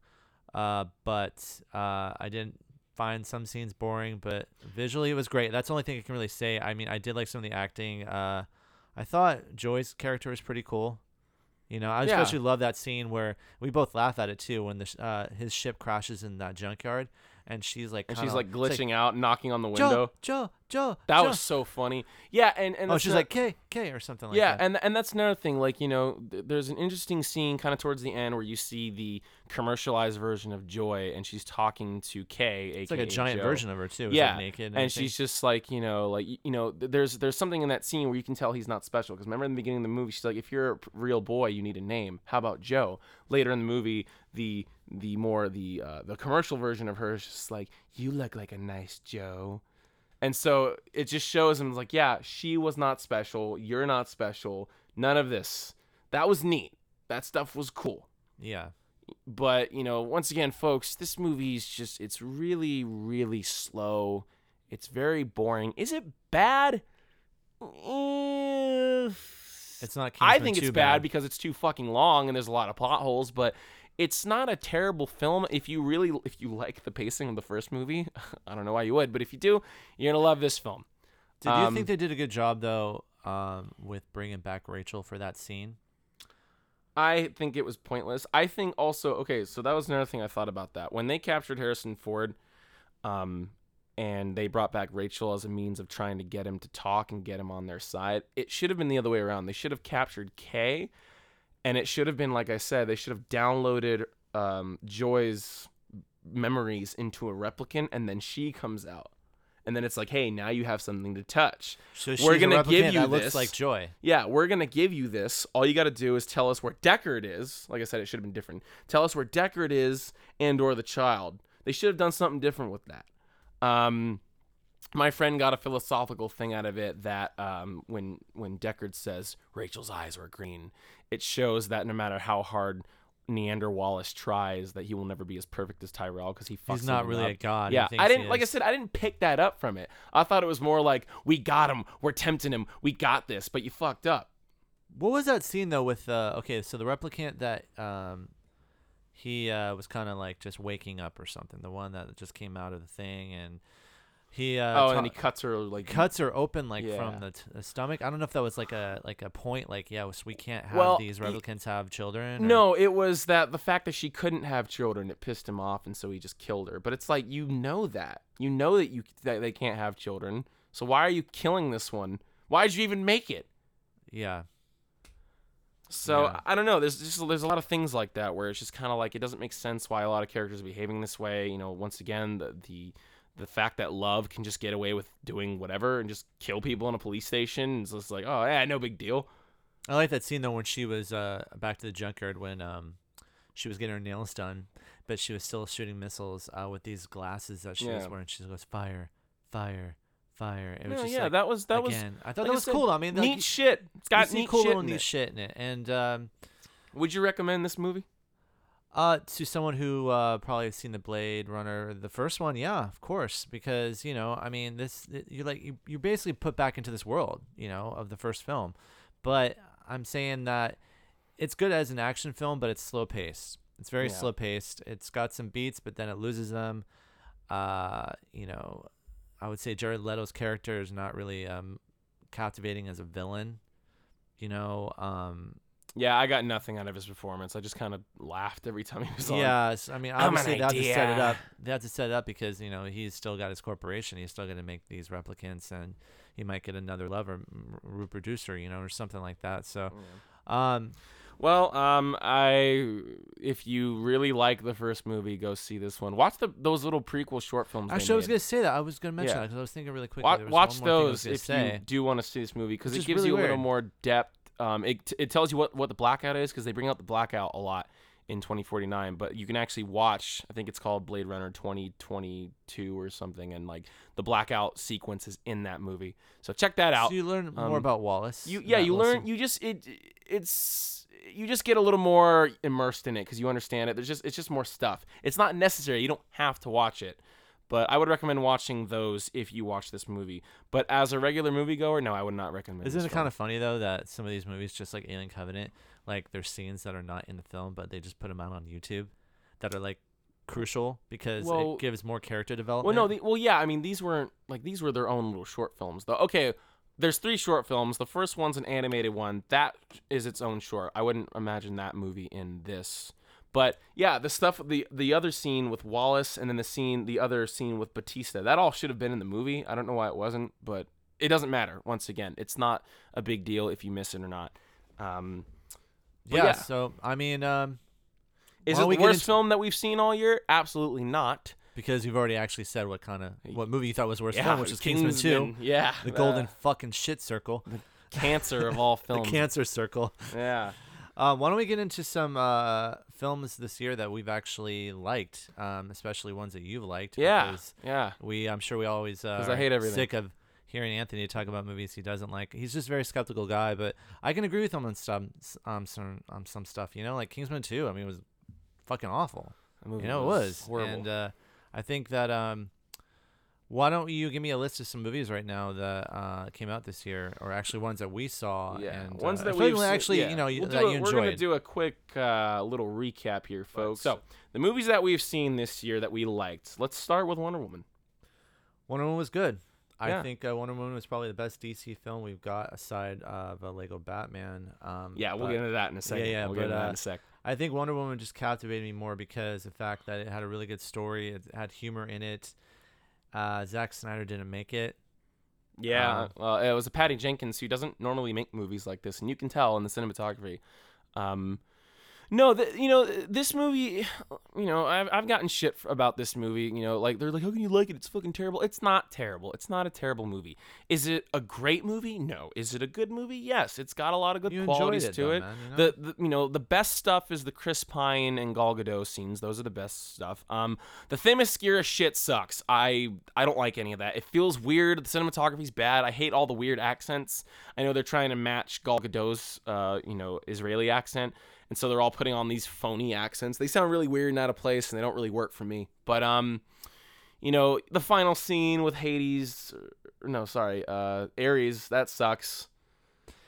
uh, but uh, I didn't find some scenes boring, but visually it was great. That's the only thing I can really say. I mean, I did like some of the acting. Uh, I thought Joy's character was pretty cool. You know, I Yeah. especially love that scene where we both laugh at it too when the sh- uh, his ship crashes in that junkyard and she's like, And kinda- she's like glitching out, knocking on the window. Joe, Joe, Joe. that Joe." was so funny. Yeah, and and oh, she's not- like K K or something like yeah, that. Yeah, and and that's another thing. Like you know, th- there's an interesting scene kind of towards the end where you see the commercialized version of Joy, and she's talking to Kay, it's like a giant Joe. version of her too. It's, Yeah, like, naked and, and she's just like you know like you know th- there's there's something in that scene where you can tell he's not special because remember in the beginning of the movie she's like if you're a real boy you need a name how about joe later in the movie the the more the uh, the commercial version of her is just like you look like a nice joe and so it just shows him like yeah she was not special. You're not special. None of this. That was neat. That stuff was cool. Yeah. but you know once again folks this movie's just it's really really slow. It's very boring. Is it bad? It's not. i think it's too bad. because it's too fucking long and there's a lot of plot holes but it's not a terrible film if you really if you like the pacing of the first movie i don't know why you would but if you do you're gonna love this film Did you um, think they did a good job though, um, with bringing back Rachel for that scene? I think it was pointless. I think also okay, so that was another thing I thought about that. When they captured Harrison Ford, um, and they brought back Rachel as a means of trying to get him to talk and get him on their side, it should have been the other way around. They should have captured Kay, and it should have been like I said, they should have downloaded um, Joy's memories into a replicant, and then she comes out. And then it's like, hey, now you have something to touch. So We're gonna give you that looks this. like Joy. Yeah, we're gonna give you this. All you got to do is tell us where Deckard is. Like I said, it should have been different. Tell us where Deckard is and or the child. They should have done something different with that. Um, my friend got a philosophical thing out of it that um, when when Deckard says Rachel's eyes were green, it shows that no matter how hard Niander Wallace tries, that he will never be as perfect as Tyrell because he fucks He's not really up. a god. Yeah, I didn't. Like I said, I didn't pick that up from it. I thought it was more like we got him, we're tempting him, we got this, but you fucked up. What was that scene though with uh okay, so the replicant that um he uh was kind of like just waking up or something, the one that just came out of the thing and he uh oh, ta- and he cuts her like cuts her open like Yeah. from the, t- the stomach. I don't know if that was like a like a point like yeah, we can't have Well, these y- replicants have children. or- No, it was that the fact that she couldn't have children it pissed him off, and so he just killed her. But it's like you know that you know that you that they can't have children. So why are you killing this one? Why did you even make it? Yeah. So Yeah. I don't know. There's just there's a lot of things like that where it's just kind of like it doesn't make sense why a lot of characters are behaving this way. You know, once again the the the fact that love can just get away with doing whatever and just kill people in a police station. It's just like oh yeah, no big deal. I like that scene though when she was uh back to the junkyard when um she was getting her nails done, but she was still shooting missiles uh with these glasses that she was wearing. She goes fire, fire, fire. It was Yeah, just yeah, like, that was that was. I thought like that was said, cool. I mean, like, neat shit. It's got neat cool shit little in neat it. shit in it, and um, Would you recommend this movie? Uh, to someone who uh probably has seen the Blade Runner, the first one, yeah, of course, because you know, I mean, this you like you you basically put back into this world, you know, of the first film, but I'm saying that it's good as an action film, but it's slow paced. It's very Yeah. slow paced. It's got some beats, but then it loses them. Uh, you know, I would say Jared Leto's character is not really um captivating as a villain. You know, um, Yeah, I got nothing out of his performance. I just kind of laughed every time he was on. Yes, I mean obviously they have to set it up. They have to set it up because you know he's still got his corporation. He's still going to make these replicants, and he might get another lover, reproducer, you know, or something like that. So, um, Well, um, I if you really like the first movie, go see this one. Watch the those little prequel short films. actually, I was going to say that. I was going to mention Yeah. that because I was thinking really quickly. Wa- there was watch one more thing I was those if say. you do want to see this movie because it gives really you a little weird. more depth. Um, it, it tells you what what the blackout is because they bring out the blackout a lot in 2049, but you can actually watch. I think it's called Blade Runner 2022 or something, and like the blackout sequence is in that movie. So check that out. So you learn more Um, about Wallace. You yeah, you learn. You just it it's you just get a little more immersed in it because you understand it. There's just it's just more stuff. It's not necessary. You don't have to watch it. But I would recommend watching those if you watch this movie. But as a regular moviegoer, no, I would not recommend. Isn't this it film. kind of funny though that some of these movies, just like Alien Covenant, like there's scenes that are not in the film, but they just put them out on YouTube, that are like crucial because Well- it gives more character development. Well, no, the, well, yeah. I mean, these weren't like these were their own little short films, though. Okay, there's three short films. The first one's an animated one. That is its own short. I wouldn't imagine that movie in this. But yeah, the stuff, the the other scene with Wallace, and then the scene, the other scene with Batista. That all should have been in the movie. I don't know why it wasn't, but it doesn't matter. Once again, it's not a big deal if you miss it or not. Um, yeah, yeah. So I mean, um, is it the worst into- film that we've seen all year? Absolutely not. because you've already actually said what kind of what movie you thought was the worst Yeah, film, which is Kingsman Two, Yeah, the golden uh, fucking shit circle, the cancer of all films, the cancer circle. Yeah. Um, why don't we get into some uh, films this year that we've actually liked, um, especially ones that you've liked? Yeah. Yeah. we I'm sure we always uh, I hate everything. sick of hearing Anthony talk about movies he doesn't like. He's just a very skeptical guy, but I can agree with him on some um some on some stuff. You know, like Kingsman Two. I mean, it was fucking awful. You know, it was horrible. And uh, I think that um, why don't you give me a list of some movies right now that uh, came out this year, or actually ones that we saw? yeah, and, ones uh, that like actually, yeah. you know, We'll that a- you We're gonna do a quick uh, little recap here, folks. so- the movies that we've seen this year that we liked. Let's start with Wonder Woman. Wonder Woman was good. I think uh, Wonder Woman was probably the best DC film we've got aside of uh, Lego Batman. Um, Yeah, we'll but get into that in a second. yeah, we'll but, get into that uh, in a sec. I think Wonder Woman just captivated me more because the fact that it had a really good story, it had humor in it. Uh, Zack Snyder didn't make it. Yeah, um, well, it was a Patty Jenkins who doesn't normally make movies like this, and you can tell in the cinematography. Um, no, th- you know this movie. You know, I've I've gotten shit about this movie. You know, like they're like, how can you like it? It's fucking terrible. It's not terrible. It's not a terrible movie. Is it a great movie? No. Is it a good movie? Yes. It's got a lot of good You qualities it, to though, it. man, you know? The, the you know the best stuff is the Chris Pine and Gal Gadot scenes. Those are the best stuff. Um, the Themyscira shit sucks. I I don't like any of that. It feels weird. The cinematography's bad. I hate all the weird accents. I know they're trying to match Gal Gadot's uh you know Israeli accent, and so they're all putting on these phony accents. They sound really weird and out of place, and they don't really work for me. But um, you know the final scene with Hades. No, sorry, uh, Ares. That sucks.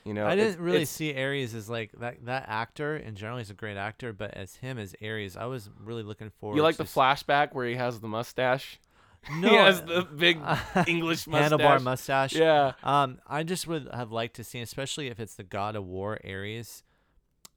You know, I didn't really see Ares as like that. That actor in general, he's a great actor, but as him as Ares, I was really looking forward. You like the flashback where he has the mustache? No, he has the big English mustache. handlebar mustache. Yeah. Um, I just would have liked to see, especially if it's the God of War Ares.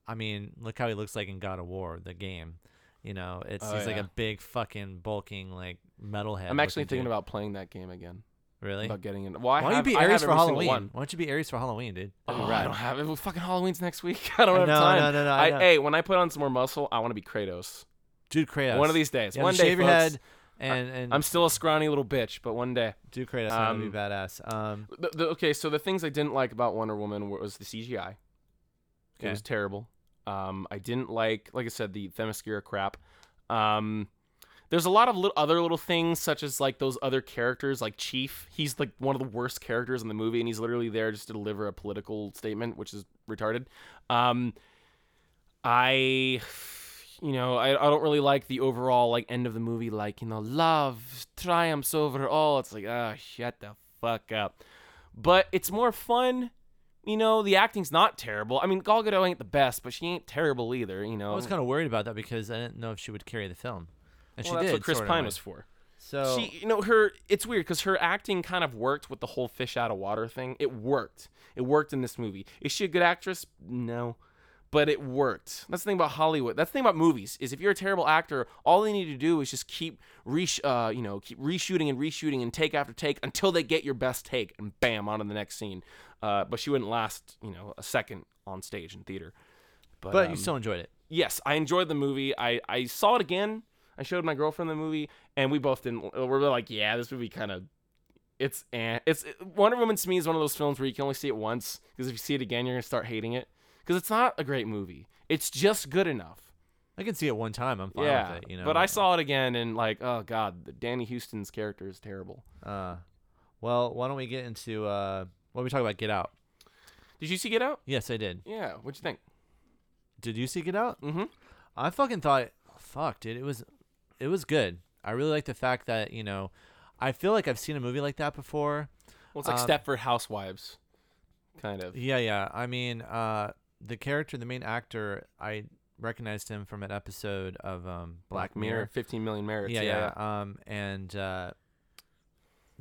I mean, look how he looks like in God of War, the game. You know, it's Oh, he's like a big fucking bulking like metalhead. I'm actually thinking dude. about playing that game again. really. About getting in. Well, I Why don't you be Ares for Halloween? Why don't you be Ares for Halloween, dude? Oh, be I don't have it. Well, Fucking Halloween's next week. I don't I have know, time. no, no, no, I I, hey, when I put on some more muscle, I want to be Kratos. Dude, Kratos. One of these days. Yeah, one day, shave your head and and I'm still a scrawny little bitch, but one day. do Kratos. that would be um, badass. Um, The, the, okay, so the things I didn't like about Wonder Woman was the CGI. It was terrible. Um, I didn't like, like I said, the Themyscira crap. Um, there's a lot of li- other little things, such as like those other characters, like Chief. He's like one of the worst characters in the movie, and he's literally there just to deliver a political statement, which is retarded. Um, I, you know, I, I don't really like the overall like end of the movie, like you know, love triumphs over all. It's like ah, shut the fuck up. But it's more fun. You know, the acting's not terrible. I mean, Gal Gadot ain't the best, but she ain't terrible either. You know, I was kind of worried about that because I didn't know if she would carry the film, and well, she that's did. what Chris Pine was for. So she, you know, her. It's weird because her acting kind of worked with the whole fish out of water thing. It worked. It worked in this movie. Is she a good actress? No, but it worked. That's the thing about Hollywood. That's the thing about movies. Is if you're a terrible actor, all they need to do is just keep resh, uh, you know, keep reshooting and reshooting and take after take until they get your best take, and bam, on to the next scene. Uh, but she wouldn't last, you know, a second on stage in theater. But, but um, you still enjoyed it. yes, I enjoyed the movie. I, I saw it again. I showed my girlfriend the movie, and we both didn't. We were like, yeah, this movie kind of. It's eh. It's Wonder Woman to me is one of those films where you can only see it once because if you see it again, you're gonna start hating it because it's not a great movie. It's just good enough. I can see it one time. I'm fine yeah, with it. You know. but I saw it again and like, oh god, the Danny Huston's character is terrible. Uh, well, why don't we get into uh, what we talk about? Get Out. Did you see Get Out? Yes, I did. Yeah, what'd you think? Did you see Get Out? Mm-hmm. I fucking thought, fuck, dude, it was, it was good. I really like the fact that you know, I feel like I've seen a movie like that before. Well, it's like Um, Stepford Housewives, kind of. Yeah, yeah. I mean, uh, the character, the main actor, I recognized him from an episode of um, Black, Mirror. 15 million merits. Yeah, yeah. Um, and uh,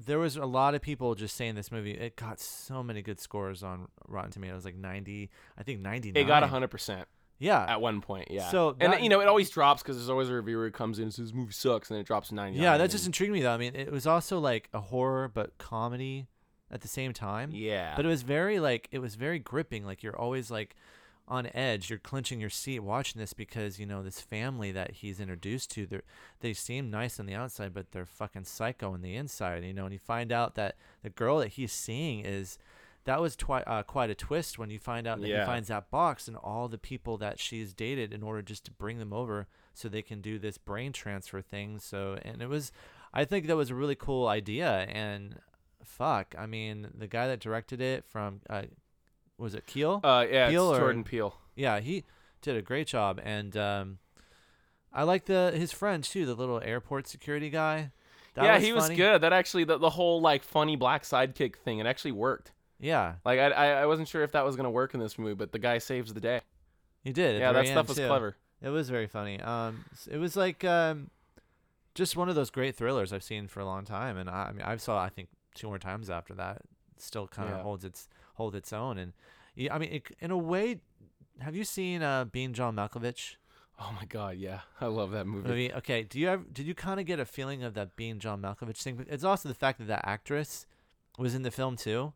there was a lot of people just saying this movie. It got so many good scores on Rotten Tomatoes, like ninety, I think ninety. It got 100% Yeah, at one point, yeah. So and you know, it always drops because there's always a reviewer who comes in and says, this movie sucks, and then it drops to 99. yeah. That just intrigued me though. I mean, it was also like a horror but comedy at the same time. Yeah. But it was very like it was very gripping. Like you're always like on edge. You're clenching your seat watching this because you know this family that he's introduced to. They they seem nice on the outside, but they're fucking psycho on the inside. You know, and you find out that the girl that he's seeing is. That was twi- uh, quite a twist when you find out that Yeah. he finds that box and all the people that she's dated in order just to bring them over so they can do this brain transfer thing. So, and it was, I think that was a really cool idea. And fuck, I mean, the guy that directed it from, uh, was it Keel? uh, yeah, Peele it's or- Jordan Peele. yeah, he did a great job. And um, I like the his friend too, the little airport security guy. That yeah, was he was good. That actually, the, the whole like funny black sidekick thing, it actually worked. Yeah, Like I, I, I wasn't sure if that was gonna work in this movie, but the guy saves the day. he did. yeah, that stuff was too. clever. It was very funny. Um, it was like um, just one of those great thrillers I've seen for a long time, and I, I mean, I saw I think two more times after that. It still kind of Yeah. holds its hold its own, and yeah, I mean, it, in a way, have you seen uh, Being John Malkovich Oh my god, yeah, I love that movie. movie? Okay, do you ever did you kind of get a feeling of that Being John Malkovich thing? It's also the fact that that actress was in the film too.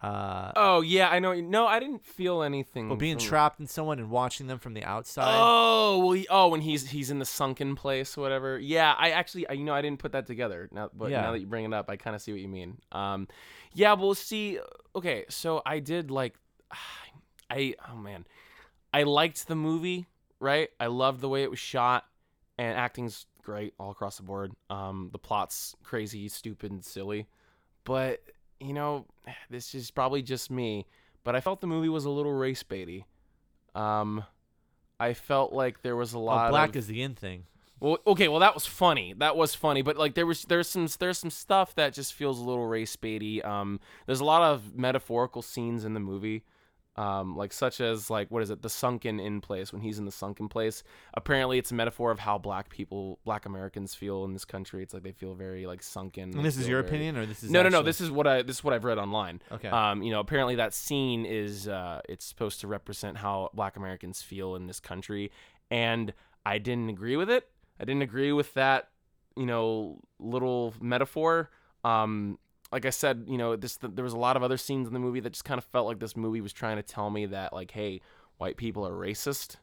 Uh, Oh yeah, I know. No, I didn't feel anything. well, being from- trapped in someone and watching them from the outside. Oh, well, he, oh, when he's he's in the sunken place, or whatever. Yeah, I actually, I, you know, I didn't put that together. Now, but Yeah. now that you bring it up, I kind of see what you mean. Um, yeah, we'll see, okay, so I did like, I, oh man, I liked the movie, right? I loved the way it was shot, and acting's great all across the board. Um, the plot's crazy, stupid, and silly, but you know, this is probably just me, but I felt the movie was a little race baity. Um, I felt like there was a Oh, lot black of is the in thing. Well, okay, well that was funny. That was funny, but like there was there's some there's some stuff that just feels a little race baity. Um, there's a lot of metaphorical scenes in the movie, um, like such as like what is it, the sunken in place when he's in the sunken place. Apparently, it's a metaphor of how black people, black Americans feel in this country. It's like they feel very like sunken. And this is your very- opinion, or this is No, no, no. This is what I this is what I've read online. okay. Um, you know, apparently that scene is uh, it's supposed to represent how Black Americans feel in this country, and I didn't agree with it. I didn't agree with that, you know, little metaphor. Um, like I said, you know, this there was a lot of other scenes in the movie that just kind of felt like this movie was trying to tell me that, like, hey, white people are racist,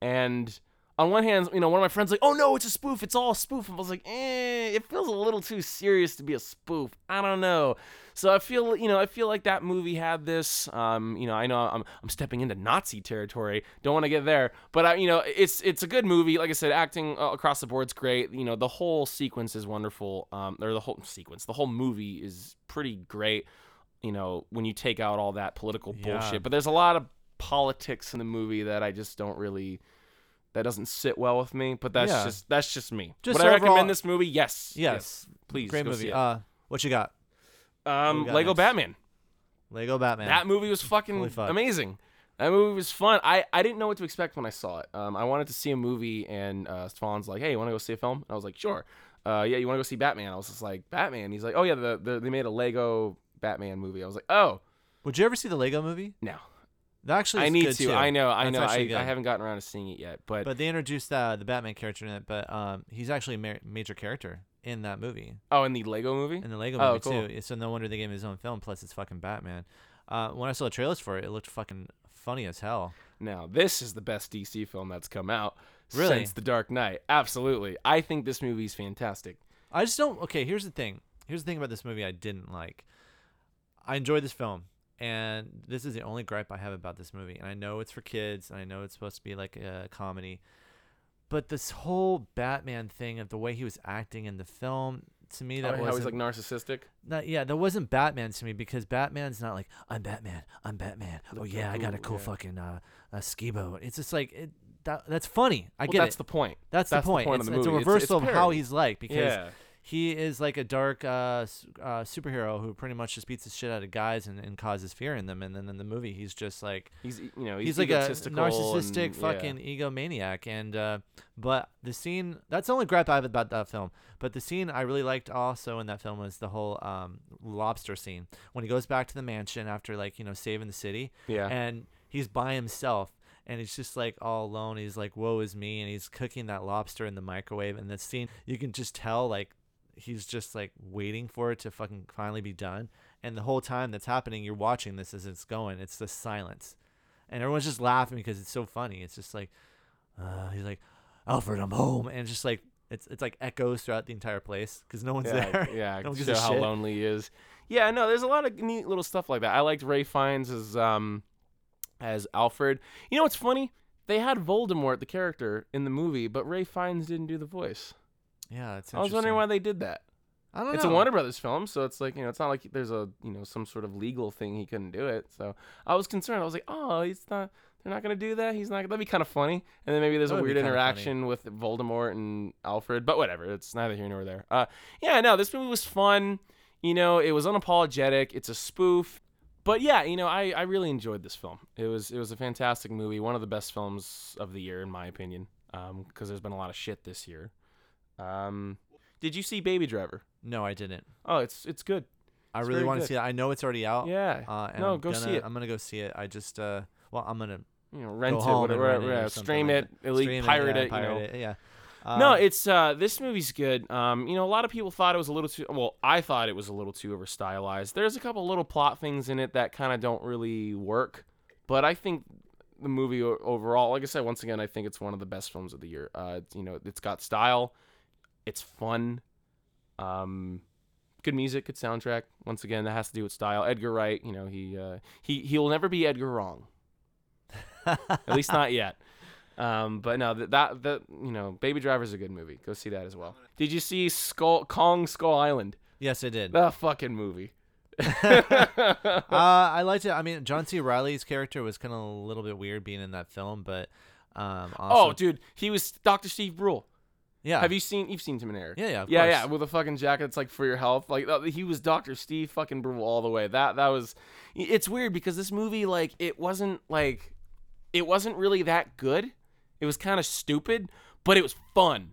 and on one hand, you know, one of my friends like, "Oh no, it's a spoof. It's all a spoof." And I was like, "Eh, it feels a little too serious to be a spoof. I don't know." So I feel, you know, I feel like that movie had this. Um, you know, I know I'm I'm stepping into Nazi territory. Don't want to get there, but I, you know, it's it's a good movie. Like I said, acting across the board's great. You know, the whole sequence is wonderful. Um, or the whole sequence, the whole movie is pretty great. You know, when you take out all that political Yeah. bullshit, but there's a lot of politics in the movie that I just don't really that doesn't sit well with me. But that's Yeah. just that's just me. Just Would I overall- recommend this movie? Yes. yes, Please. great go movie. see it. Uh, what you got? um, we got Lego next? Batman. Lego Batman. That movie was fucking Holy fuck. amazing. That movie was fun. I, I didn't know what to expect when I saw it. Um, I wanted to see a movie, and uh, Stefan's like, "Hey, you want to go see a film?" And I was like, "Sure." Uh, yeah, you want to go see Batman? I was just like, "Batman." He's like, "Oh yeah, the, the they made a Lego Batman movie." I was like, "Oh Would you ever see the Lego movie? no, That actually, I need to. too. I know, I That's know. I, I haven't gotten around to seeing it yet, but, But they introduced uh, the Batman character in it, but um, he's actually a ma- major character in that movie, oh, in the Lego movie, in the Lego Oh, movie cool. too. So no wonder they gave him his own film. Plus, it's fucking Batman. Uh, when I saw the trailers for it, it looked fucking funny as hell. Now, this is the best DC film that's come out Really? since The Dark Knight. Absolutely. I think this movie's fantastic. I just don't. Okay, here's the thing. Here's the thing about this movie I didn't like. I enjoyed this film, and this is the only gripe I have about this movie. And I know it's for kids, and I know it's supposed to be like a comedy, but this whole Batman thing of the way he was acting in the film to me that Oh, was like narcissistic. not, yeah, that wasn't Batman to me because Batman's not like I'm Batman, I'm Batman. Oh yeah, I got a cool yeah. fucking uh, uh ski boat. It's just like it, that, that's funny. I Well, get that's it. the point. that's, that's the point. of it's, the it's a reversal of how he's like because yeah. He is like a dark uh, uh, superhero who pretty much just beats the shit out of guys and, and causes fear in them. And then in the movie, he's just like He's you know he's, he's, like a narcissistic and- yeah. fucking egomaniac. And uh, but the scene that's the only gripe I have about that film. But the scene I really liked also in that film was the whole um, lobster scene when he goes back to the mansion after like you know saving the city Yeah. and he's by himself and he's just like all alone he's like woe is me and he's cooking that lobster in the microwave and the scene you can just tell like he's just like waiting for it to fucking finally be done and the whole time that's happening you're watching this as it's going it's the silence and everyone's just laughing because it's so funny it's just like uh, he's like alfred i'm home and just like it's it's like echoes throughout the entire place because no one's yeah, there yeah, No one gives how shit. lonely he is. Yeah, no, there's a lot of neat little stuff like that. I liked Ray Fiennes as um as Alfred. You know what's funny? They had Voldemort, the character, in the movie, but Ray Fiennes didn't do the voice. Yeah it's I was wondering why they did that. i don't It's know a Warner Brothers film, so it's like you know, it's not like there's a you know some sort of legal thing he couldn't do it. So I was concerned. I was like, oh, he's not. They're not gonna do that. He's not. That'd be kind of funny. And then maybe there's That a weird funny. interaction with Voldemort and Alfred. But whatever. It's neither here nor there. Uh, yeah, no, this movie was fun. You know, it was unapologetic. It's a spoof. But yeah, you know, I, I really enjoyed this film. It was it was a fantastic movie, one of the best films of the year in my opinion. Um, because there's been a lot of shit this year. Um, did you see Baby Driver? no i didn't Oh, it's it's good. I It's really very want to good. see it. I know it's already out. Yeah. Uh, and No, I'm go gonna, see it. I'm gonna go see it. I just uh, well, I'm gonna You know, rent it, home and whatever, rent it or yeah, something stream like it, that. elite, stream pirate yeah, it. you pirate know. it. Yeah. no, Um, it's uh, this movie's good. Um, you know, a lot of people thought it was a little too. Well, I thought it was a little too over stylized. There's a couple little plot things in it that kind of don't really work, but I think the movie o- overall, like I said, once again, I think it's one of the best films of the year. Uh, it's, you know, it's got style, it's fun, um, good music, good soundtrack. Once again, that has to do with style. Edgar Wright, you know, he uh, he he'll never be Edgar wrong. At least not yet. Um, but no, that, that that you know, Baby Driver's a good movie. Go see that as well. Did you see Skull Kong Skull Island? yes, I did. The fucking movie. uh, I liked it. I mean, John C. Reilly's character was kind of a little bit weird being in that film, but um, oh, dude, he was Dr. Steve Brule. Yeah, Have you seen? You've seen Tim and Eric. Yeah, yeah, of yeah, course. yeah. With a fucking jacket that's like for your health. Like he was Dr. Steve fucking Brule all the way. That that was. It's weird because this movie like it wasn't like, it wasn't really that good. It was kind of stupid, but it was fun.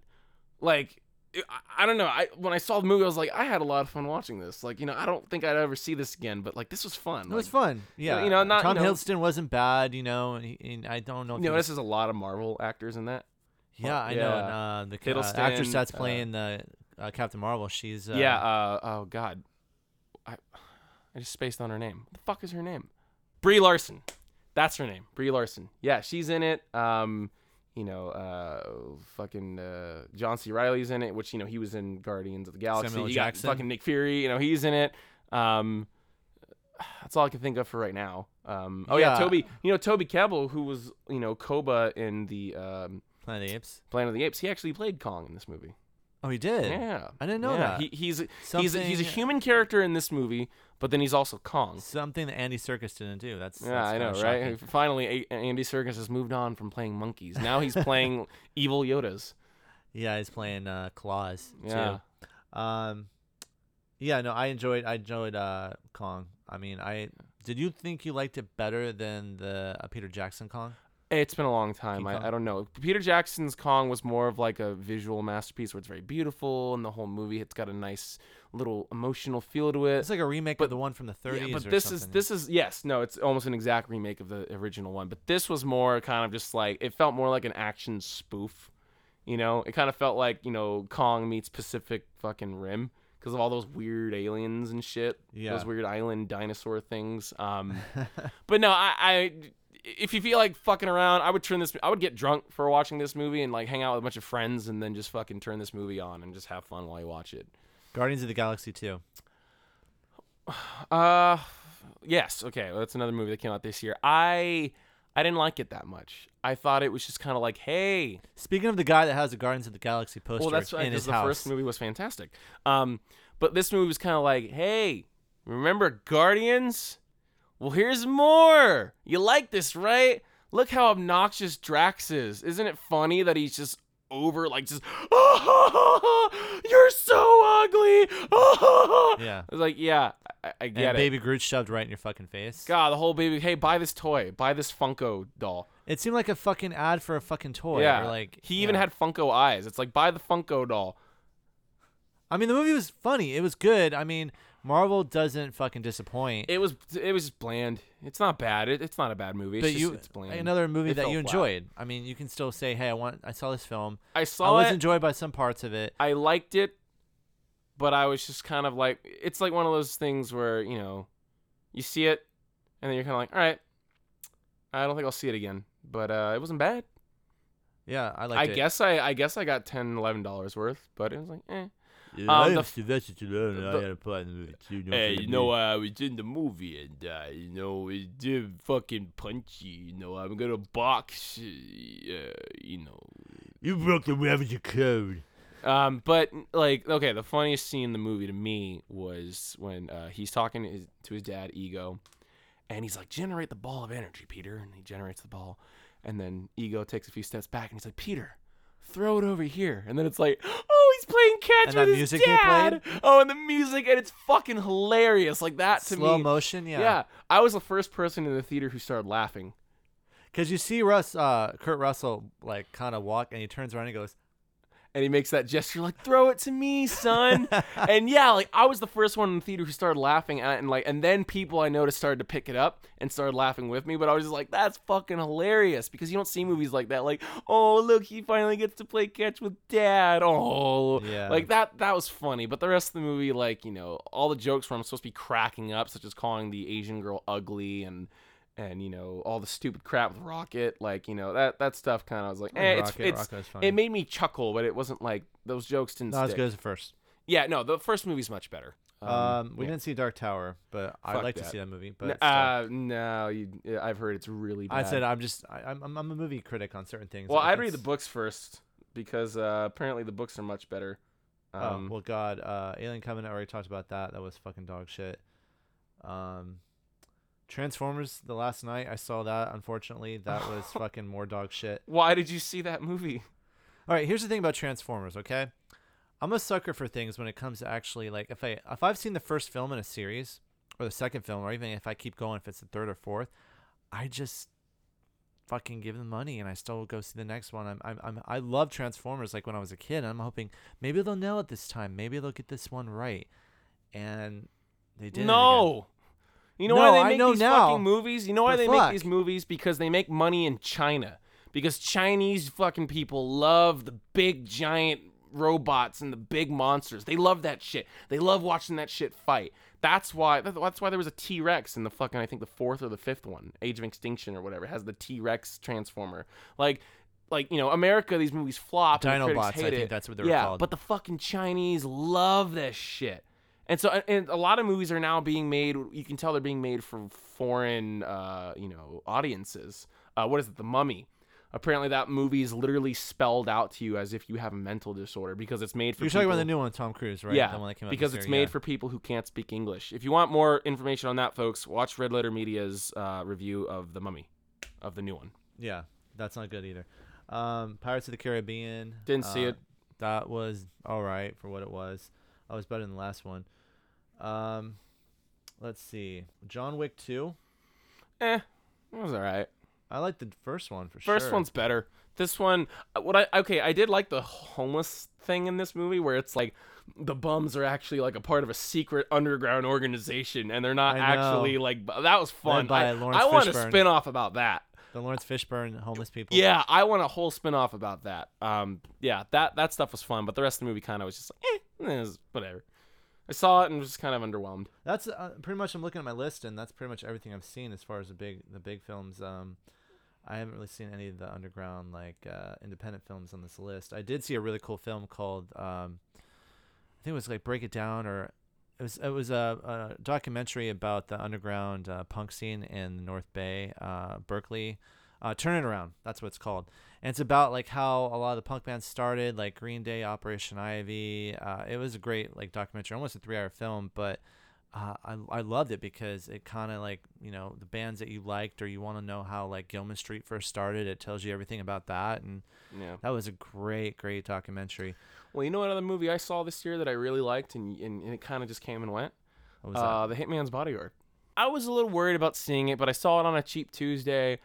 Like. I- I don't know. I when I saw the movie, I was like, I had a lot of fun watching this. Like, you know, I don't think I'd ever see this again, but like, this was fun. It was Like, fun. Yeah, you know, not- Tom you know- Hiddleston wasn't bad. You know, and, he, and I don't know. You was- notice there's a lot of Marvel actors in that. Yeah, I know. yeah. And, uh, the uh, actress that's uh, playing the uh, Captain Marvel, she's uh, yeah. Uh, oh God, I I just spaced on her name. What the fuck is her name? Brie Larson. That's her name. Brie Larson. Yeah, she's in it. Um, you know, uh, fucking uh, John C. Reilly's in it, which you know he was in Guardians of the Galaxy. Samuel you got Jackson. fucking Nick Fury. You know he's in it. Um, that's all I can think of for right now. Um, oh yeah, Yeah. Toby. You know Toby Kebbell, who was you know Koba in the um, Planet of the Apes. Planet of the Apes. He actually played Kong in this movie. Oh, he did. Yeah, I didn't know yeah. that. He, he's a, he's a, he's a human character in this movie, but then he's also Kong. Something that Andy Serkis didn't do. That's Yeah, that's I know, right? shocking. Finally, A- Andy Serkis has moved on from playing monkeys. Now he's playing evil Yodas. Yeah, he's playing uh, Claws Yeah. too. Um, yeah, no, I enjoyed I enjoyed uh Kong. I mean, I did you think you liked it better than the uh, Peter Jackson Kong? It's been a long time. I, I don't know. Peter Jackson's Kong was more of like a visual masterpiece where it's very beautiful, and the whole movie it's got a nice little emotional feel to it. It's like a remake But- of the one from the 30s. Yeah, but this is this is yes, no, it's almost an exact remake of the original one. But this was more kind of just like it felt more like an action spoof. You know, it kind of felt like you know Kong meets Pacific fucking Rim because of all those weird aliens and shit. Yeah. Those weird island dinosaur things. Um, but no, I, I if you feel like fucking around, I would turn this. I would get drunk for watching this movie and like hang out with a bunch of friends and then just fucking turn this movie on and just have fun while you watch it. Guardians of the Galaxy 2. Uh, yes. Okay, well, that's another movie that came out this year. I I didn't like it that much. I thought it was just kind of like, hey, Speaking of the guy that has the Guardians of the Galaxy poster well, that's in his the house. first movie was fantastic. Um, but this movie was kind of like, hey, remember Guardians? Well, here's more. You like this, right? Look how obnoxious Drax is. Isn't it funny that he's just over, like, just, oh, you're so ugly. Yeah. I was like, yeah, I, I get and it. Baby Groot shoved right in your fucking face. God, the whole baby, hey, buy this toy, buy this Funko doll. It seemed like a fucking ad for a fucking toy. yeah, or like he even yeah. had Funko eyes. It's like buy the Funko doll. I mean, the movie was funny. It was good. I mean, Marvel doesn't fucking disappoint. It was it was just bland. It's not bad. It, it's not a bad movie. It's but just, you, it's bland. another movie It that fell you flat. enjoyed. I mean, you can still say, "Hey, I want. I saw this film. I saw I saw was it. enjoyed by some parts of it." I liked it, but I was just kind of like, it's like one of those things where you know, you see it, and then you're kind of like, all right, I don't think I'll see it again. But uh, it wasn't bad. Yeah, I I it. I guess I I guess I got 10 11 dollars worth, but it was like, eh. Um, I the Sylvester Stallone, and I the- put in the movie too. don't Hey, you know, I was in the movie and, uh, you know, it did fucking punchy. You know, I'm gonna box, uh, you know. you broke the Ravager code. Um, but, like, okay, the funniest scene in the movie to me was when uh, he's talking to his, to his dad, Ego, and he's like, generate the ball of energy, Peter. And he generates the ball. And then Ego takes a few steps back and he's like, Peter, throw it over here. And then it's like, oh, he's playing catch And with his music dad. Oh, and the music, and it's fucking hilarious. Like that to Slow me. Slow motion, yeah. Yeah, I was the first person in the theater who started laughing. Because you see Russ, uh, Kurt Russell, like kind of walk, and he turns around and he goes, And he makes that gesture like, "Throw it to me, son." and yeah, like I was the first one in the theater who started laughing at it, and like, and then people I noticed started to pick it up and started laughing with me. But I was just like, "That's fucking hilarious," because you don't see movies like that. Like, oh look, he finally gets to play catch with dad. Oh, Yeah. like that. That was funny. But the rest of the movie, like you know, all the jokes where I'm supposed to be cracking up, such as calling the Asian girl ugly and. And you know all the stupid crap with Rocket, like you know that that stuff. Kind of, was like, eh, it's Rocket, it's funny. it made me chuckle, but it wasn't like those jokes didn't Not as good as the first. Yeah, no, the first movie's much better. Um, we yeah. didn't see Dark Tower, but I'd Fuck like to see that movie. But uh, no, you, I've heard it's really bad. I said I'm just I, I'm I'm I'm a movie critic on certain things. well, I'd read the books first because uh, apparently the books are much better. Oh Um, well, God, uh, Alien Covenant. I already talked about that. That was fucking dog shit. Um, Transformers. The Last Knight I saw that. Unfortunately, that was fucking more dog shit. why did you see that movie? All right, here's the thing about Transformers. Okay, I'm a sucker for things when it comes to actually like if I if I've seen the first film in a series or the second film or even if I keep going if it's the third or fourth, I just fucking give them money and I still go see the next one. I'm I'm, I'm I love Transformers like when I was a kid. And I'm hoping maybe they'll nail it this time. Maybe they'll get this one right. And they didn't. again. no. You know No, why they make these now, fucking movies? You know why but they fuck. make these movies? Because they make money in China. Because Chinese fucking people love the big giant robots and the big monsters. They love that shit. They love watching that shit fight. That's why. That's why there was a T Rex in the fucking I think the fourth or the fifth one, Age of Extinction or whatever. Has the T Rex transformer. Like, like you know, America. These movies flop. and the critics Dinobots, I think it. that's what they were yeah, called. but the fucking Chinese love this shit. And so, and a lot of movies are now being made. You can tell they're being made for foreign, uh, you know, audiences. Uh, what is it? The Mummy. Apparently, that movie is literally spelled out to you as if you have a mental disorder because it's made for. You're talking about the new one, Tom Cruise, right? yeah, the one that came out because it's year, made yeah. for people who can't speak English. If you want more information on that, folks, watch Red Letter Media's uh, review of The Mummy, of the new one. Yeah, that's not good either. Um, Pirates of the Caribbean. Didn't see uh, it. That was all right for what it was. I was better than the last one. Um, let's see. John Wick two. Eh, it was all right. I like the first one for sure. First one's better. This one, uh, what I okay, I did like the homeless thing in this movie where it's like the bums are actually like a part of a secret underground organization and they're not I know. actually like that was fun. by I, Laurence I want a Fishburne. spin off about that. the Laurence Fishburne homeless people. Yeah, I want a whole spin off about that. Um, yeah, that that stuff was fun, but the rest of the movie kind of was just like, eh, was whatever. I saw it and was kind of underwhelmed. That's uh, pretty much. I'm looking at my list, and that's pretty much everything I've seen as far as the big the big films. Um, I haven't really seen any of the underground like uh, independent films on this list. I did see a really cool film called um, I think it was like Break It Down or it was it was a, a documentary about the underground uh, punk scene in North Bay, uh, Berkeley. Uh, Turn It Around. That's what it's called. And it's about like how a lot of the punk bands started, like Green Day, Operation Ivy. Uh, it was a great like documentary, almost a three-hour film, but uh, I I loved it because it kind of like you know the bands that you liked or you want to know how like Gilman Street first started. It tells you everything about that, and Yeah. that was a great great documentary. Well, you know what other movie I saw this year that I really liked and and, and it kind of just came and went? What was Uh, The Hitman's Bodyguard. I was a little worried about seeing it, but I saw it on a cheap Tuesday,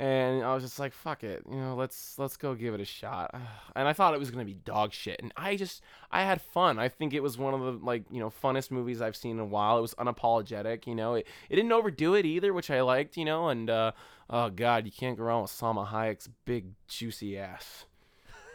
and I was just like, "Fuck it, you know, let's let's go give it a shot." And I thought it was gonna be dog shit, and I just I had fun. I think it was one of the like you know funnest movies I've seen in a while. It was unapologetic, you know. It, it didn't overdo it either, which I liked, you know. And uh, oh god, you can't go wrong with Salma Hayek's big juicy ass.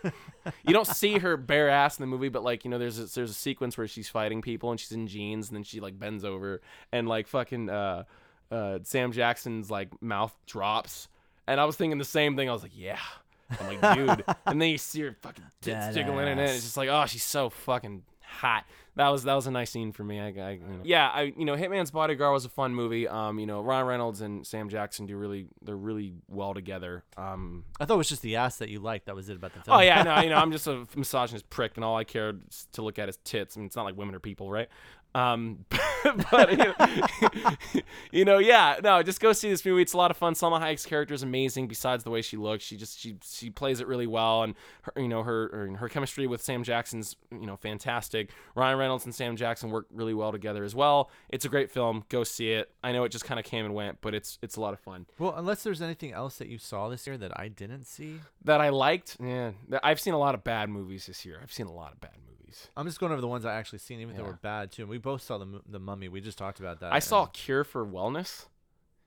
you don't see her bare ass in the movie, but like you know, there's a, there's a sequence where she's fighting people and she's in jeans, and then she like bends over and like fucking uh, uh, Sam Jackson's like mouth drops, and I was thinking the same thing. I was like, yeah. I'm like, dude, and then you see her fucking tits Dead jiggling in it. ass. It's just like, oh, she's so fucking hot. That was that was a nice scene for me. I, I you know. yeah, I you know, Hitman's Bodyguard was a fun movie. Um, you know, Ryan Reynolds and Sam Jackson do really they're really well together. Um, I thought it was just the ass that you liked. That was it about the film. Oh yeah, no, you know, I'm just a misogynist prick, and all I care is to look at is tits. I mean, it's not like women are people, right? Um, but you know, you know, yeah, no, just go see this movie. It's a lot of fun. Salma Hayek's character is amazing. Besides the way she looks, she just she she plays it really well, and her, you know her her, her chemistry with Sam Jackson's you know fantastic. Ryan Reynolds and Sam Jackson work really well together as well. It's a great film. Go see it. I know it just kind of came and went, but it's it's a lot of fun. Well, unless there's anything else that you saw this year that I didn't see. That I liked. Yeah, I've seen a lot of bad movies this year. I've seen a lot of bad movies. I'm just going over the ones I actually seen, even if Yeah. they were bad too. And we both saw the mu- the Mummy. We just talked about that. I saw Cure for Wellness.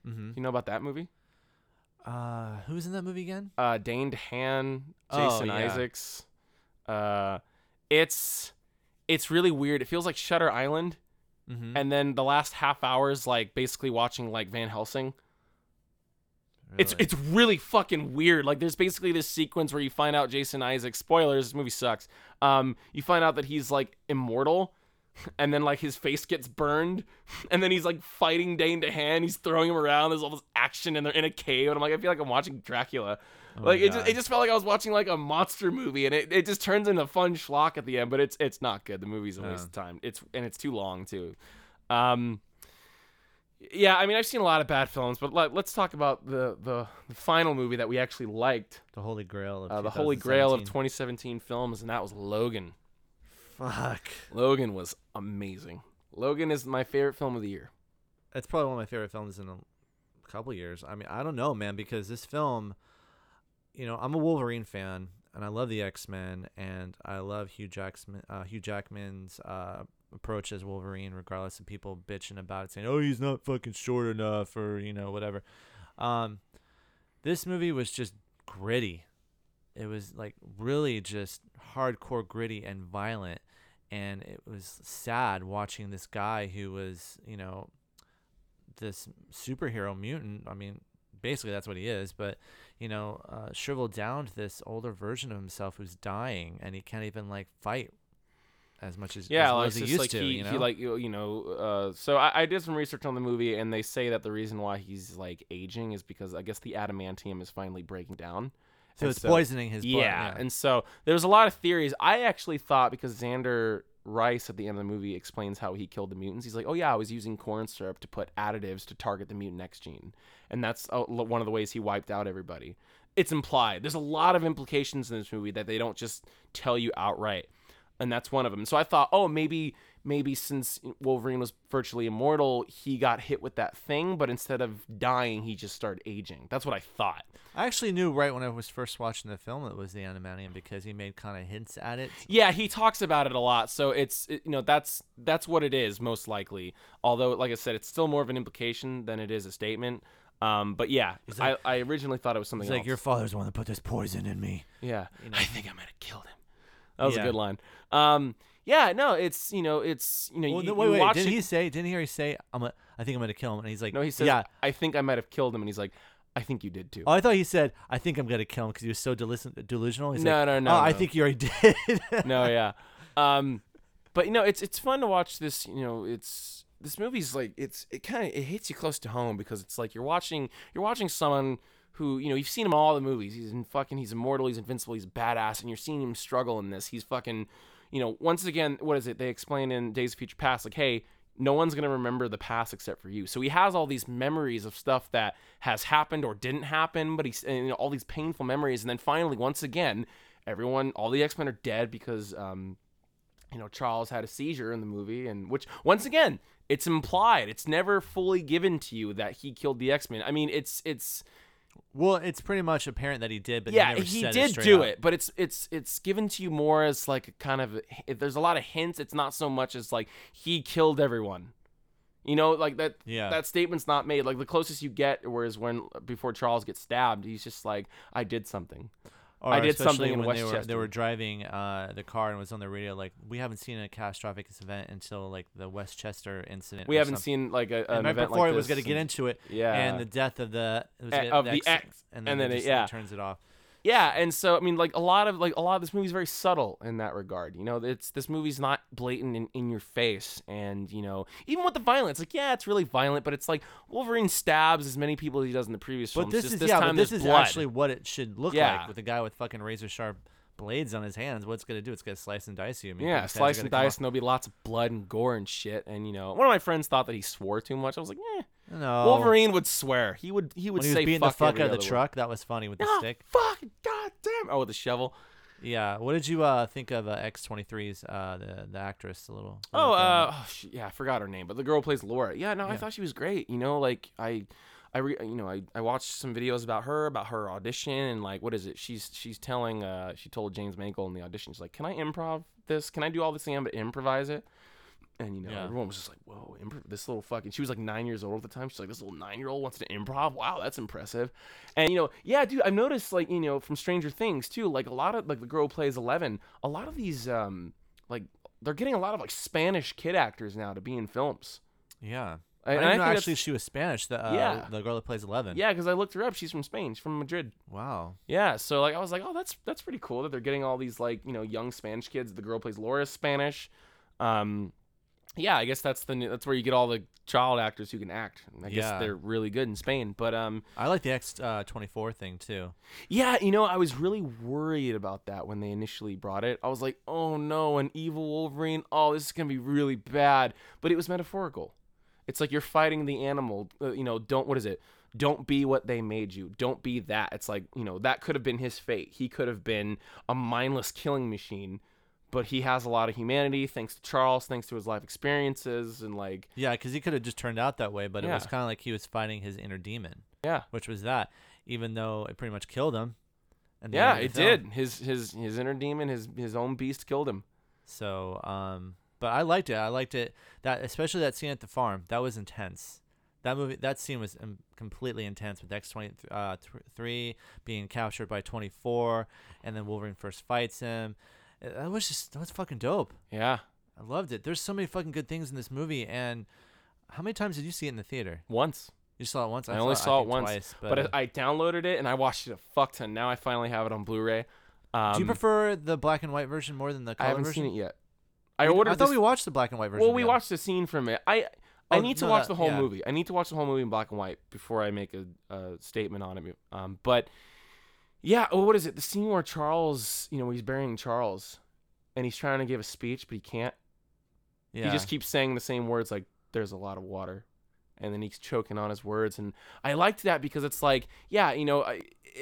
hmm You know about that movie? Uh, who's in that movie again? Uh, Dane DeHaan, Oh, Jason yeah. Isaacs. Uh, it's it's really weird. It feels like Shutter Island, Mm-hmm. and then the last half hour is like basically watching like Van Helsing. It's it's really fucking weird. Like there's basically this sequence where you find out Jason Isaacs. Spoilers. This movie sucks. Um, you find out that he's like immortal. And then like his face gets burned, and then he's like fighting Dane DeHaan. He's throwing him around. There's all this action, and they're in a cave. And I'm like, I feel like I'm watching Dracula. Oh like it just, it just felt like I was watching like a monster movie, and it, it just turns into fun schlock at the end. But it's it's not good. The movie's a waste Yeah. of time. It's and it's too long too. Um, yeah, I mean I've seen a lot of bad films, but let, let's talk about the, the the final movie that we actually liked, the Holy Grail of uh, the holy grail of 2017. 2017 films, and that was Logan. Fuck. Logan was amazing. Logan is my favorite film of the year. It's probably one of my favorite films in a couple years. I mean, I don't know, man, because this film, you know, I'm a Wolverine fan, and I love the X Men, and I love Hugh Jackman, uh, Hugh Jackman's uh, approach as Wolverine, regardless of people bitching about it, saying, "Oh, he's not fucking short enough," or you know, whatever. Um, this movie was just gritty. It was like really just hardcore gritty and violent and it was sad watching this guy who was, you know, this superhero mutant. I mean, basically that's what he is, but you know, uh, shriveled down to this older version of himself who's dying, and he can't even like fight as much as Yeah, as, like, as he used like to. he, you know, he like you know. Uh, so I, I did some research on the movie, and they say that the reason why he's like aging is because I guess the adamantium is finally breaking down. so and it's poisoning his blood. yeah, and so there's a lot of theories. I actually thought because Zander Rice at the end of the movie explains how he killed the mutants. He's like, "Oh yeah, I was using corn syrup to put additives to target the mutant X gene, and that's uh, one of the ways he wiped out everybody." It's implied. There's a lot of implications in this movie that they don't just tell you outright, and that's one of them. So I thought, oh, maybe maybe since Wolverine was virtually immortal, he got hit with that thing, but instead of dying, he just started aging. That's what I thought. I actually knew right when I was first watching the film it was the Animanium because he made kind of hints at it. Yeah, he talks about it a lot, so it's it- you know that's that's what it is most likely. Although, like I said, it's still more of an implication than it is a statement. Um, but yeah, like- I, I originally thought it was something He's like, else. "Your father's the one that put this poison in me." yeah, you know. I think I might have killed him. That was Yeah. a good line. Um, yeah, no, it's you know it's you know Well, you, no, wait, wait. Didn't he say? Didn't he he say? I'm. A, I think I'm gonna kill him. And he's like, No, he says, yeah. I think I might have killed him, and he's like, I think you did too. Oh, I thought he said, "I think I'm gonna kill him" because he was so delusional. He's No, like, no, no, Oh, I think you already did. no, yeah. Um, but you know, it's it's fun to watch this. You know, it's this movie's like it's it kind of it hits you close to home because it's like you're watching you're watching someone who you know you've seen him all the movies. He's in fucking he's immortal, he's invincible, he's badass, and you're seeing him struggle in this. He's fucking you know once again what is it they explain in Days of Future Past like hey no one's gonna remember the past except for you. So he has all these memories of stuff that has happened or didn't happen, but he's you know, all these painful memories, and then finally once again everyone all the X Men are dead because um you know Charles had a seizure in the movie, and which once again it's implied. It's never fully given to you that he killed the X Men. I mean, it's it's Well, it's pretty much apparent that he did, but yeah, he, never he did straight do up. it, but it's it's it's given to you more as like a kind of there's a lot of hints. It's not so much as like he killed everyone. You know, like that. Yeah. That statement's not made. Like the closest you get, whereas when before Charles gets stabbed, he's just like, "I did something." Or I did something in when they were, they were driving uh, the car and was on the radio like we haven't seen a catastrophic event until like the Westchester incident. We haven't something. seen like a, an And right event before like it was going to get into it, Yeah. and the death of the it was of the the ex- ex- and and then, then it just, yeah. turns it off. Yeah, and so I mean, like a lot of like a lot of this movie is very subtle in that regard. You know, it's this movie's not blatant in, in your face, and you know, even with the violence, like yeah, it's really violent, but it's like Wolverine stabs as many people as he does in the previous But films. this just is this yeah, time but this is blood. actually what it should look Yeah. like with a guy with fucking razor sharp blades on his hands. What's gonna do? It's gonna slice and dice you. I mean, yeah, people's heads are slice and dice, and there'll be lots of blood and gore and shit. And you know, one of my friends thought that he swore too much. I was like, eh. No, Wolverine would swear. He would. He would when he was say beating the fuck fuck every out of the other word. truck, that was funny with the Ah, stick. fuck, god damn. Oh, with the shovel. Yeah. What did you uh, think of uh, X23's uh, the the actress? A little. Oh, little uh, oh, yeah, I forgot her name, but the girl who plays Laura. Yeah, no, I Yeah. thought she was great. You know, like I, I, re, you know, I, I watched some videos about her, about her audition, and like, what is it? She's she's telling, uh, she told James Mangold in the audition, she's like, "Can I improv this? Can I do all this thing, but improvise it?" And you know, Yeah. everyone was just like, "Whoa, improv!" This little fucking." She was like nine years old at the time. She's like, "This little nine-year-old wants to improv. Wow, that's impressive." And you know, yeah, dude, I've noticed like you know from Stranger Things too. Like a lot of like the girl plays Eleven. A lot of these um like they're getting a lot of like Spanish kid actors now to be in films. Yeah. And I didn't I know actually she was Spanish. The uh, Yeah. the girl that plays Eleven. Yeah, because I looked her up. She's from Spain. She's from Madrid. Wow. Yeah, so like I was like, oh, that's that's pretty cool that they're getting all these like you know young Spanish kids. The girl plays Laura Spanish. Um, yeah, I guess that's the new, that's where you get all the child actors who can act. I guess Yeah. they're really good in Spain. But um, I like the X uh, 24 thing too. yeah, you know, I was really worried about that when they initially brought it. I was like, oh no, an evil Wolverine. Oh, this is gonna be really bad. But it was metaphorical. It's like you're fighting the animal. Uh, you know, don't what is it? Don't be what they made you. Don't be that. It's like you know that could have been his fate. He could have been a mindless killing machine. But he has a lot of humanity thanks to Charles, thanks to his life experiences, and like Yeah, because he could have just turned out that way, but it was kind of like he was fighting his inner demon, yeah, which was that. Even though it pretty much killed him. yeah, it did. His his his inner demon, his his own beast, killed him. So, um, but I liked it. I liked it. That especially that scene at the farm. That was intense. That movie, that scene was um, completely intense with X twenty three uh, th- being captured by twenty four, and then Wolverine first fights him. That was just that was fucking dope. Yeah, I loved it. There's so many fucking good things in this movie. And how many times did you see it in the theater? once. You saw it once. I only saw it think once, twice, but, But I I downloaded it and I watched it a fuck ton. Now I finally have it on Blu-ray. Um, do you prefer the black and white version more than the I color haven't version? seen it yet. I We- ordered. I thought this- we watched the black and white version. well, we watched a scene from it. I I Oh, need to no, watch that- the whole yeah. movie. I need to watch the whole movie in black and white before I make a, a statement on it. Um, but yeah, oh, what is it? The scene where Charles, you know, he's burying Charles, and he's trying to give a speech, but he can't. Yeah. He just keeps saying the same words like "there's a lot of water," and then he's choking on his words. And I liked that because it's like, yeah, you know,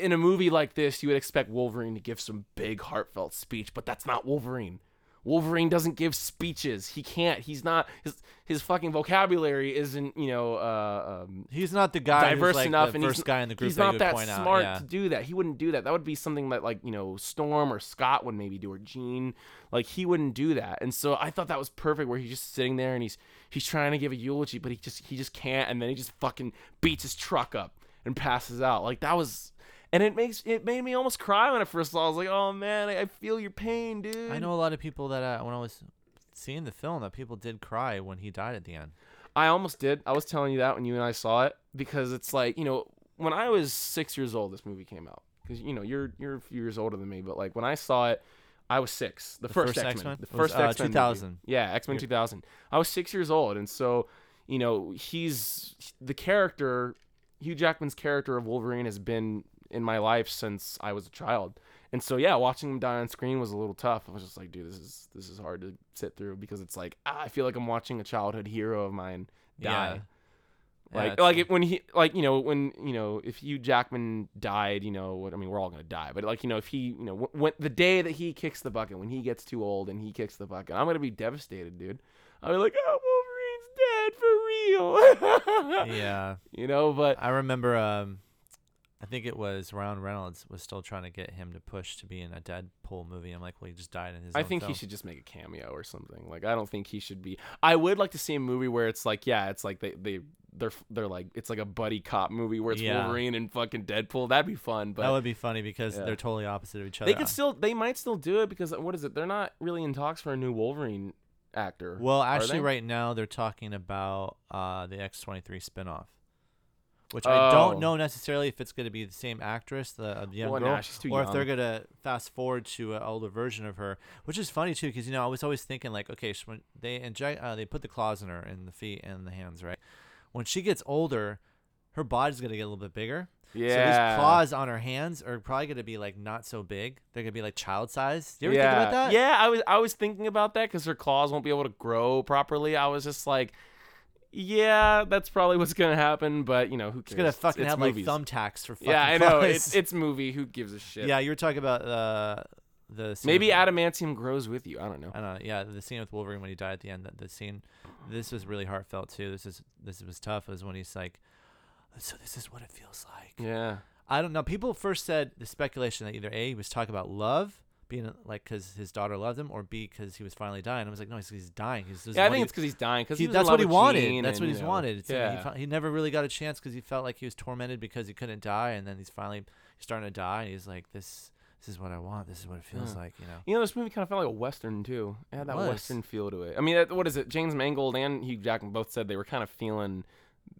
in a movie like this, you would expect Wolverine to give some big heartfelt speech, but that's not Wolverine. Wolverine doesn't give speeches. He can't. He's not. His his fucking vocabulary isn't you know uh, um, He's not the guy diverse who's like enough, the and first he's, guy in the group he's that not that point out. smart Yeah. to do that. He wouldn't do that. That would be something that like you know Storm or Scott would maybe do, or Jean. Like he wouldn't do that. And so I thought that was perfect, where he's just sitting there and he's he's trying to give a eulogy, but he just he just can't, and then he just fucking beats his truck up and passes out. Like that was. And it makes it made me almost cry when I first saw. it. I was like, "Oh man, I, I feel your pain, dude." I know a lot of people that uh, when I was seeing the film that people did cry when he died at the end. I almost did. I was telling you that when you and I saw it because it's like you know when I was six years old, this movie came out. Because you know you're you're a few years older than me, but like when I saw it, I was six. The, The first, first X X-Men? The first uh, X Men, 2000. Yeah, X Men 2000. I was six years old, and so you know he's the character Hugh Jackman's character of Wolverine has been in my life since I was a child. And so yeah, watching him die on screen was a little tough. I was just like, dude, this is this is hard to sit through because it's like ah, I feel like I'm watching a childhood hero of mine die. Yeah, Like it's- like it, when he like you know when you know if Hugh Jackman died, you know what I mean we're all gonna die, but like you know if he you know when the day that he kicks the bucket when he gets too old and he kicks the bucket, I'm gonna be devastated, dude. I'll be like, oh, Wolverine's dead for real. yeah. you know, but I remember. Um, I think it was Ryan Reynolds was still trying to get him to push to be in a Deadpool movie. I'm like, well, he just died in his. I think he should just make a cameo or something. Like I don't think he should be. I would like to see a movie where it's like, yeah, it's like they they they're they're like it's like a buddy cop movie where it's Yeah. Wolverine and fucking Deadpool. That'd be fun. But that would be funny because Yeah. they're totally opposite of each other. they could still they might still do it because what is it? They're not really in talks for a new Wolverine actor. Well, actually, right now they're talking about uh, the X23 spinoff, which I don't Oh. know necessarily if it's going to be the same actress, the, uh, the young Well, girl, nah, she's too or if they're young. going to fast forward to an older version of her, which is funny too, because you know I was always thinking like, okay, so when they inject, uh, they put the claws in her in the feet and the hands, right? When she gets older, her body's going to get a little bit bigger. yeah, So these claws on her hands are probably going to be like not so big. They're going to be like child size. Do you ever yeah. think about that? Yeah, I was I was thinking about that because her claws won't be able to grow properly. I was just like, yeah, that's probably what's gonna happen. But you know, who cares? It's gonna fucking it's have movies. like thumbtacks for fucking Yeah, I know. It's it's movie. Who gives a shit? Yeah, you were talking about uh, the scene Maybe adamantium grows with you. I don't know. I don't know. Yeah, the scene with Wolverine when he died at the end. That the scene, this was really heartfelt too. This is this was tough. Is when he's like, so this is what it feels like. Yeah. I don't know. People first said the speculation that either a he was talking about love, being uh, like because his daughter loved him, or b because he was finally dying. I was like, no, he's, he's dying. He's, Yeah, I think he- it's because he's dying. Because he, he, that's what he wanted. Gene That's what he's you know, wanted. It's like yeah. he, he never really got a chance because he felt like he was tormented because he couldn't die, and then he's finally he's starting to die, and he's like, "This, this is what I want. This is what it feels Yeah. like." You know. You know, this movie kind of felt like a western too. It had that was. western feel to it. I mean, what is it? James Mangold and Hugh Jackman both said they were kind of feeling.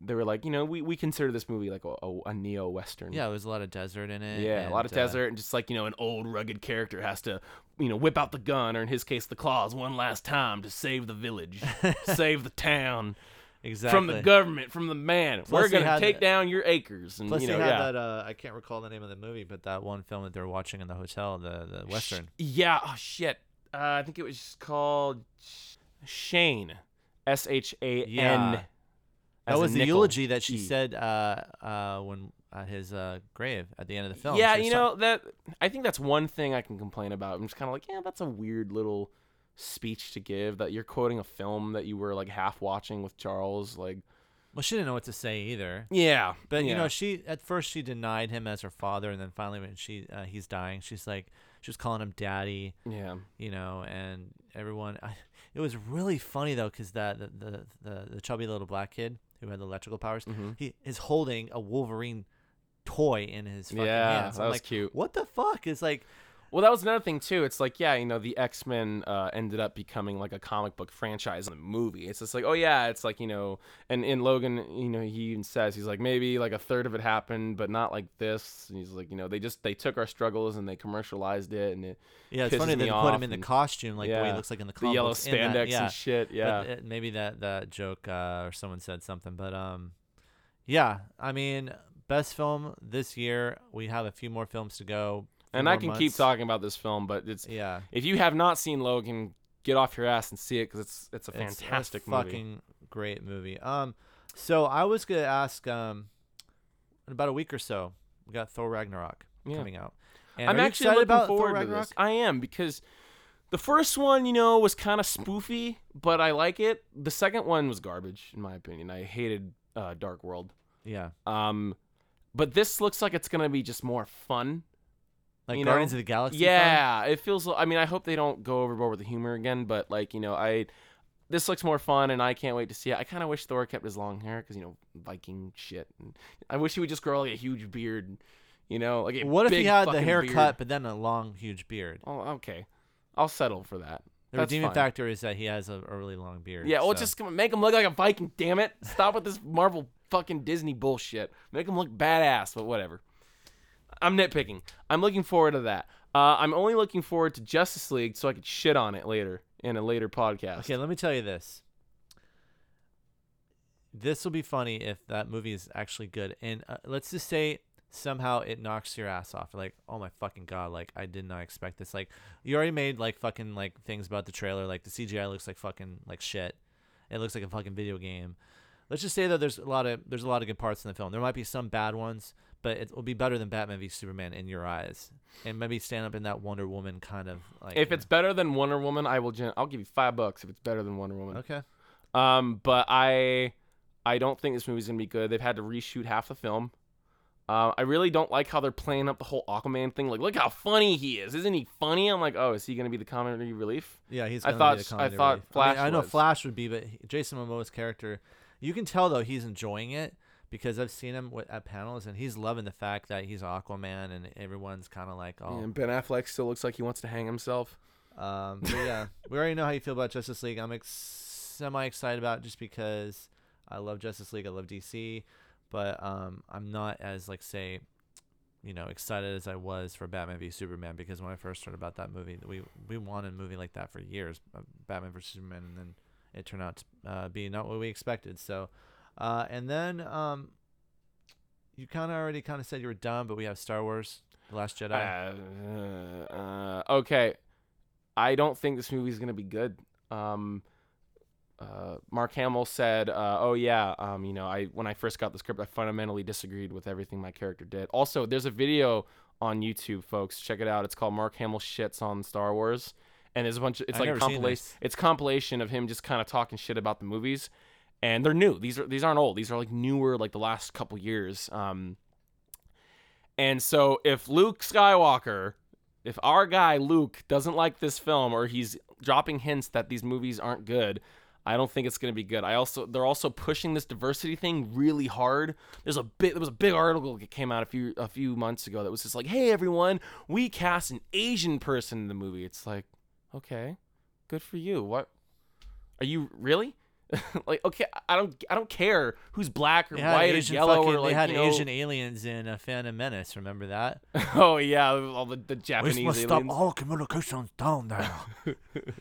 They were like, you know, we, we consider this movie like a, a, a neo western. Yeah, there was a lot of desert in it. Yeah, a lot of uh, desert and just like you know, an old rugged character has to, you know, whip out the gun or in his case the claws one last time to save the village, save the town exactly. from the government, from the man. Plus We're gonna take down your acres and Plus, you know, they had yeah. that. Uh, I can't recall the name of the movie, but that one film that they were watching in the hotel, the the western. Yeah. Oh shit. Uh, I think it was called Shane. S H A N. That was the nickel. eulogy that she said uh, uh, when at his uh, grave at the end of the film. Yeah, you know that. I think that's one thing I can complain about. I'm just kind of like, yeah, that's a weird little speech to give. That you're quoting a film that you were like half watching with Charles. Like, Well, she didn't know what to say either. yeah, But yeah. you know, she at first she denied him as her father, and then finally when she uh, he's dying, she's like she was calling him daddy, yeah, you know, and everyone. I, it was really funny though, because that the, the the the chubby little black kid who had the electrical powers, hmm he is holding a Wolverine toy in his fucking yeah, hands. that I'm was like, cute. what the fuck? It's like Well, that was another thing too. It's like, yeah, you know, the X Men uh, ended up becoming like a comic book franchise in the movie. It's just like, oh yeah, it's like you know, and in Logan, you know, he even says he's like maybe like a third of it happened, but not like this. And he's like, you know, they just they took our struggles and they commercialized it, and it, yeah, it's funny that they put him in the costume like the way he looks like in the the yellow books spandex that, yeah. and shit. Yeah, But, uh, maybe that that joke uh, or someone said something, but um, yeah. I mean, best film this year. We have a few more films to go. And I can keep talking about this film, but it's Yeah, if you have not seen Logan, get off your ass and see it because it's it's a it's fantastic a movie. fucking great movie. Um, so I was gonna ask um, in about a week or so, we got Thor Ragnarok Yeah. coming out. And I'm actually excited looking about Thor forward to this. I am because the first one, you know, was kind of spoofy, but I like it. The second one was garbage, in my opinion. I hated uh, Dark World. Yeah, Um, but this looks like it's gonna be just more fun. Like You Guardians know? of the Galaxy. fun? Yeah, it feels. I mean, I hope they don't go overboard with the humor again, but like you know, I this looks more fun, and I can't wait to see it. I kind of wish Thor kept his long hair because you know Viking shit. And I wish he would just grow like a huge beard. You know, like a What if he had the haircut, beard. but then a long, huge beard? Oh, okay. I'll settle for that. The That's redeeming fine. factor is that he has a, a really long beard. Yeah, well, so- just make him look like a Viking. Damn it! Stop with this Marvel fucking Disney bullshit. Make him look badass, but whatever. I'm nitpicking. I'm looking forward to that. Uh, I'm only looking forward to Justice League so I could shit on it later in a later podcast. Okay, let me tell you this. this will be funny if that movie is actually good. And uh, let's just say somehow it knocks your ass off. Like, oh my fucking god! Like, I did not expect this. Like, you already made like fucking like things about the trailer. Like the CGI looks like fucking like shit. It looks like a fucking video game. Let's just say that there's a lot of there's a lot of good parts in the film. There might be some bad ones, but it will be better than Batman v Superman in your eyes, and maybe stand up in that Wonder Woman kind of like. If it's better than Wonder Woman, I will. Gen- I'll give you five bucks if it's better than Wonder Woman. okay, Um, but I, I don't think this movie's gonna be good. They've had to reshoot half the film. Uh, I really don't like how they're playing up the whole Aquaman thing. Like, look how funny he is! Isn't he funny? I'm like, oh, is he gonna be the comedy relief? yeah, he's. I thought- be the I thought relief. I, mean, Flash I know. Flash would be, but Jason Momoa's character, you can tell though he's enjoying it because I've seen him at panels and he's loving the fact that he's Aquaman and everyone's kind of like, oh, And Ben Affleck still looks like he wants to hang himself. Um, yeah, we already know how you feel about Justice League. I'm ex- semi excited about it just because I love Justice League. I love DC, but um, I'm not as like say, you know, excited as I was for Batman v Superman because when I first heard about that movie, we we wanted a movie like that for years, uh, Batman vs Superman, and then it turned out to uh, be not what we expected. So, uh, and then um, you kind of already kind of said you were done, but we have Star Wars: The Last Jedi. Uh, uh, okay, I don't think this movie is gonna be good. Um, uh, Mark Hamill said, uh, "Oh yeah, um, you know, I when I first got the script, I fundamentally disagreed with everything my character did." Also, there's a video on YouTube, folks. Check it out. It's called Mark Hamill shits on Star Wars, and there's a bunch. Of, it's I've like a compilation. It's compilation of him just kind of talking shit about the movies, and they're new. These are these aren't old. These are like newer, like the last couple years. Um, and so if Luke Skywalker, if our guy Luke doesn't like this film or he's dropping hints that these movies aren't good, I don't think it's going to be good. I also they're also pushing this diversity thing really hard. There's a bit there was a big article that came out a few a few months ago that was just like, "Hey everyone, we cast an Asian person in the movie." It's like, "Okay. Good for you. What Are you really?" like okay, I don't I don't care who's black or white or yellow fucking, or like they had you know- Asian aliens in uh, Phantom Menace. Remember that? Oh yeah, all the, the Japanese We aliens. Stop all communications down there.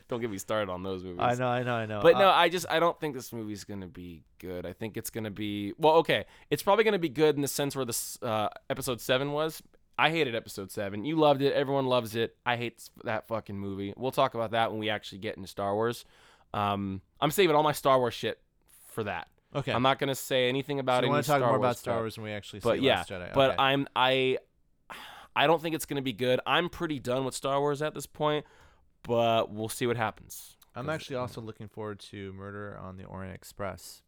Don't get me started on those movies. I know, I know, I know. But Uh, no, I just I don't think this movie's gonna be good. I think it's gonna be well, okay. It's probably gonna be good in the sense where this uh, episode seven was. I hated episode seven. You loved it. Everyone loves it. I hate that fucking movie. We'll talk about that when we actually get into Star Wars. Um, I'm saving all my Star Wars shit for that. okay. I'm not gonna say anything about so it. you want to talk more about Star Wars when we actually see But yeah, Last Jedi? but okay. I'm I I don't think it's gonna be good. I'm pretty done with Star Wars at this point, but we'll see what happens. I'm actually also looking forward to Murder on the Orient Express.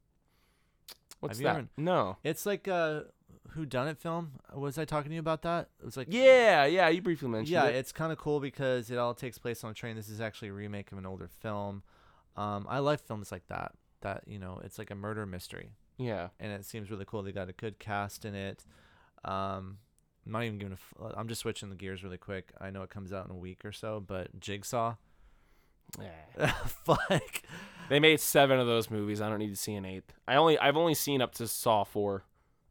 What's have that? ever- No. It's like a who done it film. Was I talking to you about that? It was like Yeah, yeah. You briefly mentioned yeah, it. it's kind of cool because it all takes place on a train. This is actually a remake of an older film. Um, I like films like that. That you know, it's like a murder mystery, Yeah. and it seems really cool. They got a good cast in it. Um, I'm not even giving a. F- I'm just switching the gears really quick. I know it comes out in a week or so, but Jigsaw, Yeah. fuck. They made seven of those movies. I don't need to see an eighth. I only I've only seen up to Saw four,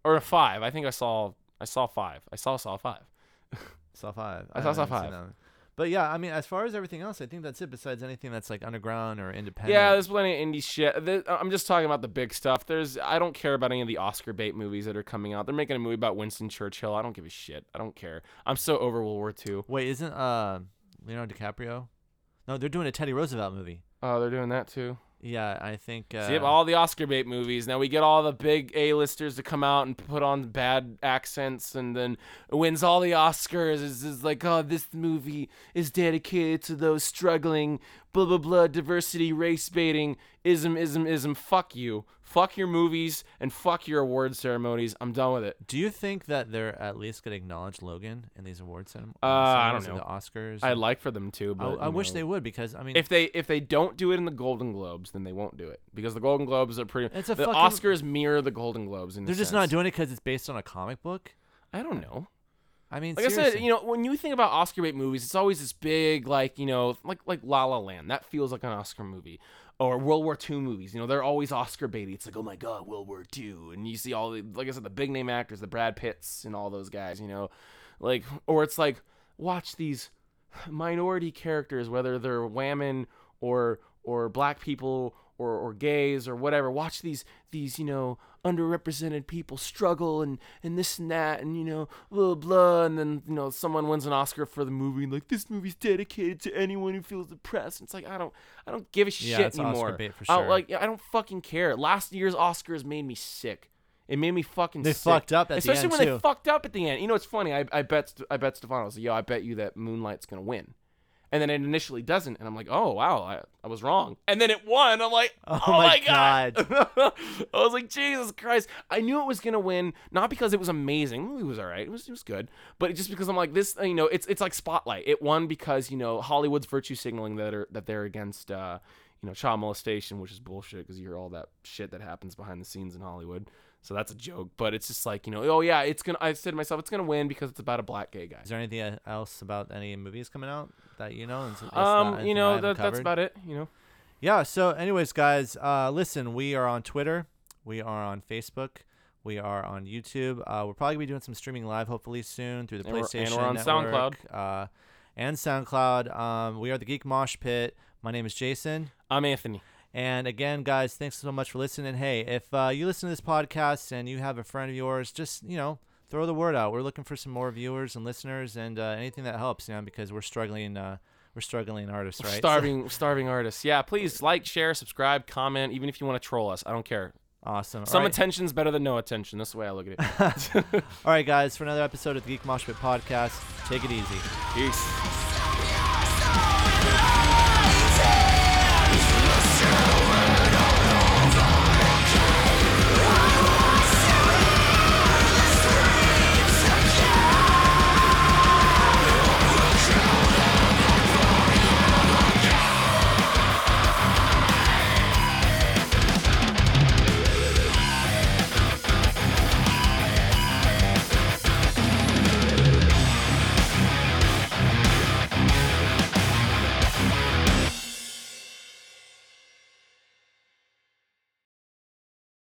or five. I think I saw I saw five. I saw Saw five. Saw five. I saw Saw seen five. But yeah, I mean, as far as everything else, I think that's it. Besides anything that's like underground or independent. Yeah, there's plenty of indie shit. There- I'm just talking about the big stuff. There's I don't care about any of the Oscar bait movies that are coming out. They're making a movie about Winston Churchill. I don't give a shit. I don't care. I'm so over World War II. Wait, isn't uh Leonardo DiCaprio? No, they're doing a Teddy Roosevelt movie. Oh, they're doing that too. Yeah, I think. Uh, See, all the Oscar bait movies. Now we get all the big A-listers to come out and put on bad accents, and then wins all the Oscars. Is is like, oh, this movie is dedicated to those struggling, blah blah blah, diversity, race baiting, ism, ism, ism. Fuck you. Fuck your movies and fuck your award ceremonies. I'm done with it. Do you think that they're at least gonna acknowledge Logan in these awards? Cem- Uh, I don't know. The Oscars. I'd like for them to, I, but I you wish know. they would because I mean, If they if they don't do it in the Golden Globes, then they won't do it because the Golden Globes are pretty. It's a the fucking- Oscars mirror the Golden Globes. In a they're just not sense. doing it because it's based on a comic book. I don't know. I mean, Like I said, you know, when you think about Oscar bait movies, it's always this big, like you know, like like La La Land. That feels like an Oscar movie, or World War II movies. You know, they're always Oscar baity. It's like, oh my God, World War II, and you see all the, like I said, the big name actors, the Brad Pitts, and all those guys. You know, like, or it's like, watch these minority characters, whether they're women or or black people or or gays or whatever watch these these you know underrepresented people struggle and and this and that and you know blah blah and then you know someone wins an Oscar for the movie and like this movie's dedicated to anyone who feels depressed. It's like I don't I don't give a Yeah, shit it's Oscar anymore. bait for I, sure. like I don't fucking care. Last year's Oscars made me sick. It made me fucking sick. They sick. fucked up at the Especially end, when too. they fucked up at the end. You know, it's funny. I, I bet I bet Stefano I was like, yo, I bet you that Moonlight's gonna win. And then it initially doesn't, and I'm like, oh wow, I, I was wrong. And then it won. I'm like, oh, Oh my my god. I was like, Jesus Christ. I knew it was gonna win, not because it was amazing. The movie was alright. It was it was good. But just because I'm like this, you know, it's it's like Spotlight. It won because, you know, Hollywood's virtue signaling that are that they're against uh, you know, child molestation, which is bullshit because you hear all that shit that happens behind the scenes in Hollywood. So that's a joke. But it's just like, you know, oh yeah, it's gonna I said to myself, it's gonna win because it's about a black gay guy. Is there anything else about any movies coming out that you know? Is not Um, you know, that, that's about it, you know. Yeah. So, anyways, guys, uh, listen, we are on Twitter, we are on Facebook, we are on YouTube. Uh, we're probably gonna be doing some streaming live, hopefully soon through the And we're- PlayStation and we're on Network, Uh, and SoundCloud. Um, we are the Geek Mosh Pit. My name is Jason. I'm Anthony. And again, guys, thanks so much for listening. Hey, if uh, you listen to this podcast and you have a friend of yours, just you know, throw the word out. We're looking for some more viewers and listeners, and uh, anything that helps, you know, because we're struggling. Uh, we're struggling artists, right? So- Starving, starving artists. Yeah, please like, share, subscribe, comment, even if you want to troll us. I don't care. awesome. All Some right. attention's better than no attention. That's the way I look at it. All right, guys, for another episode of the Geek Mosh Pit podcast, take it easy. Peace.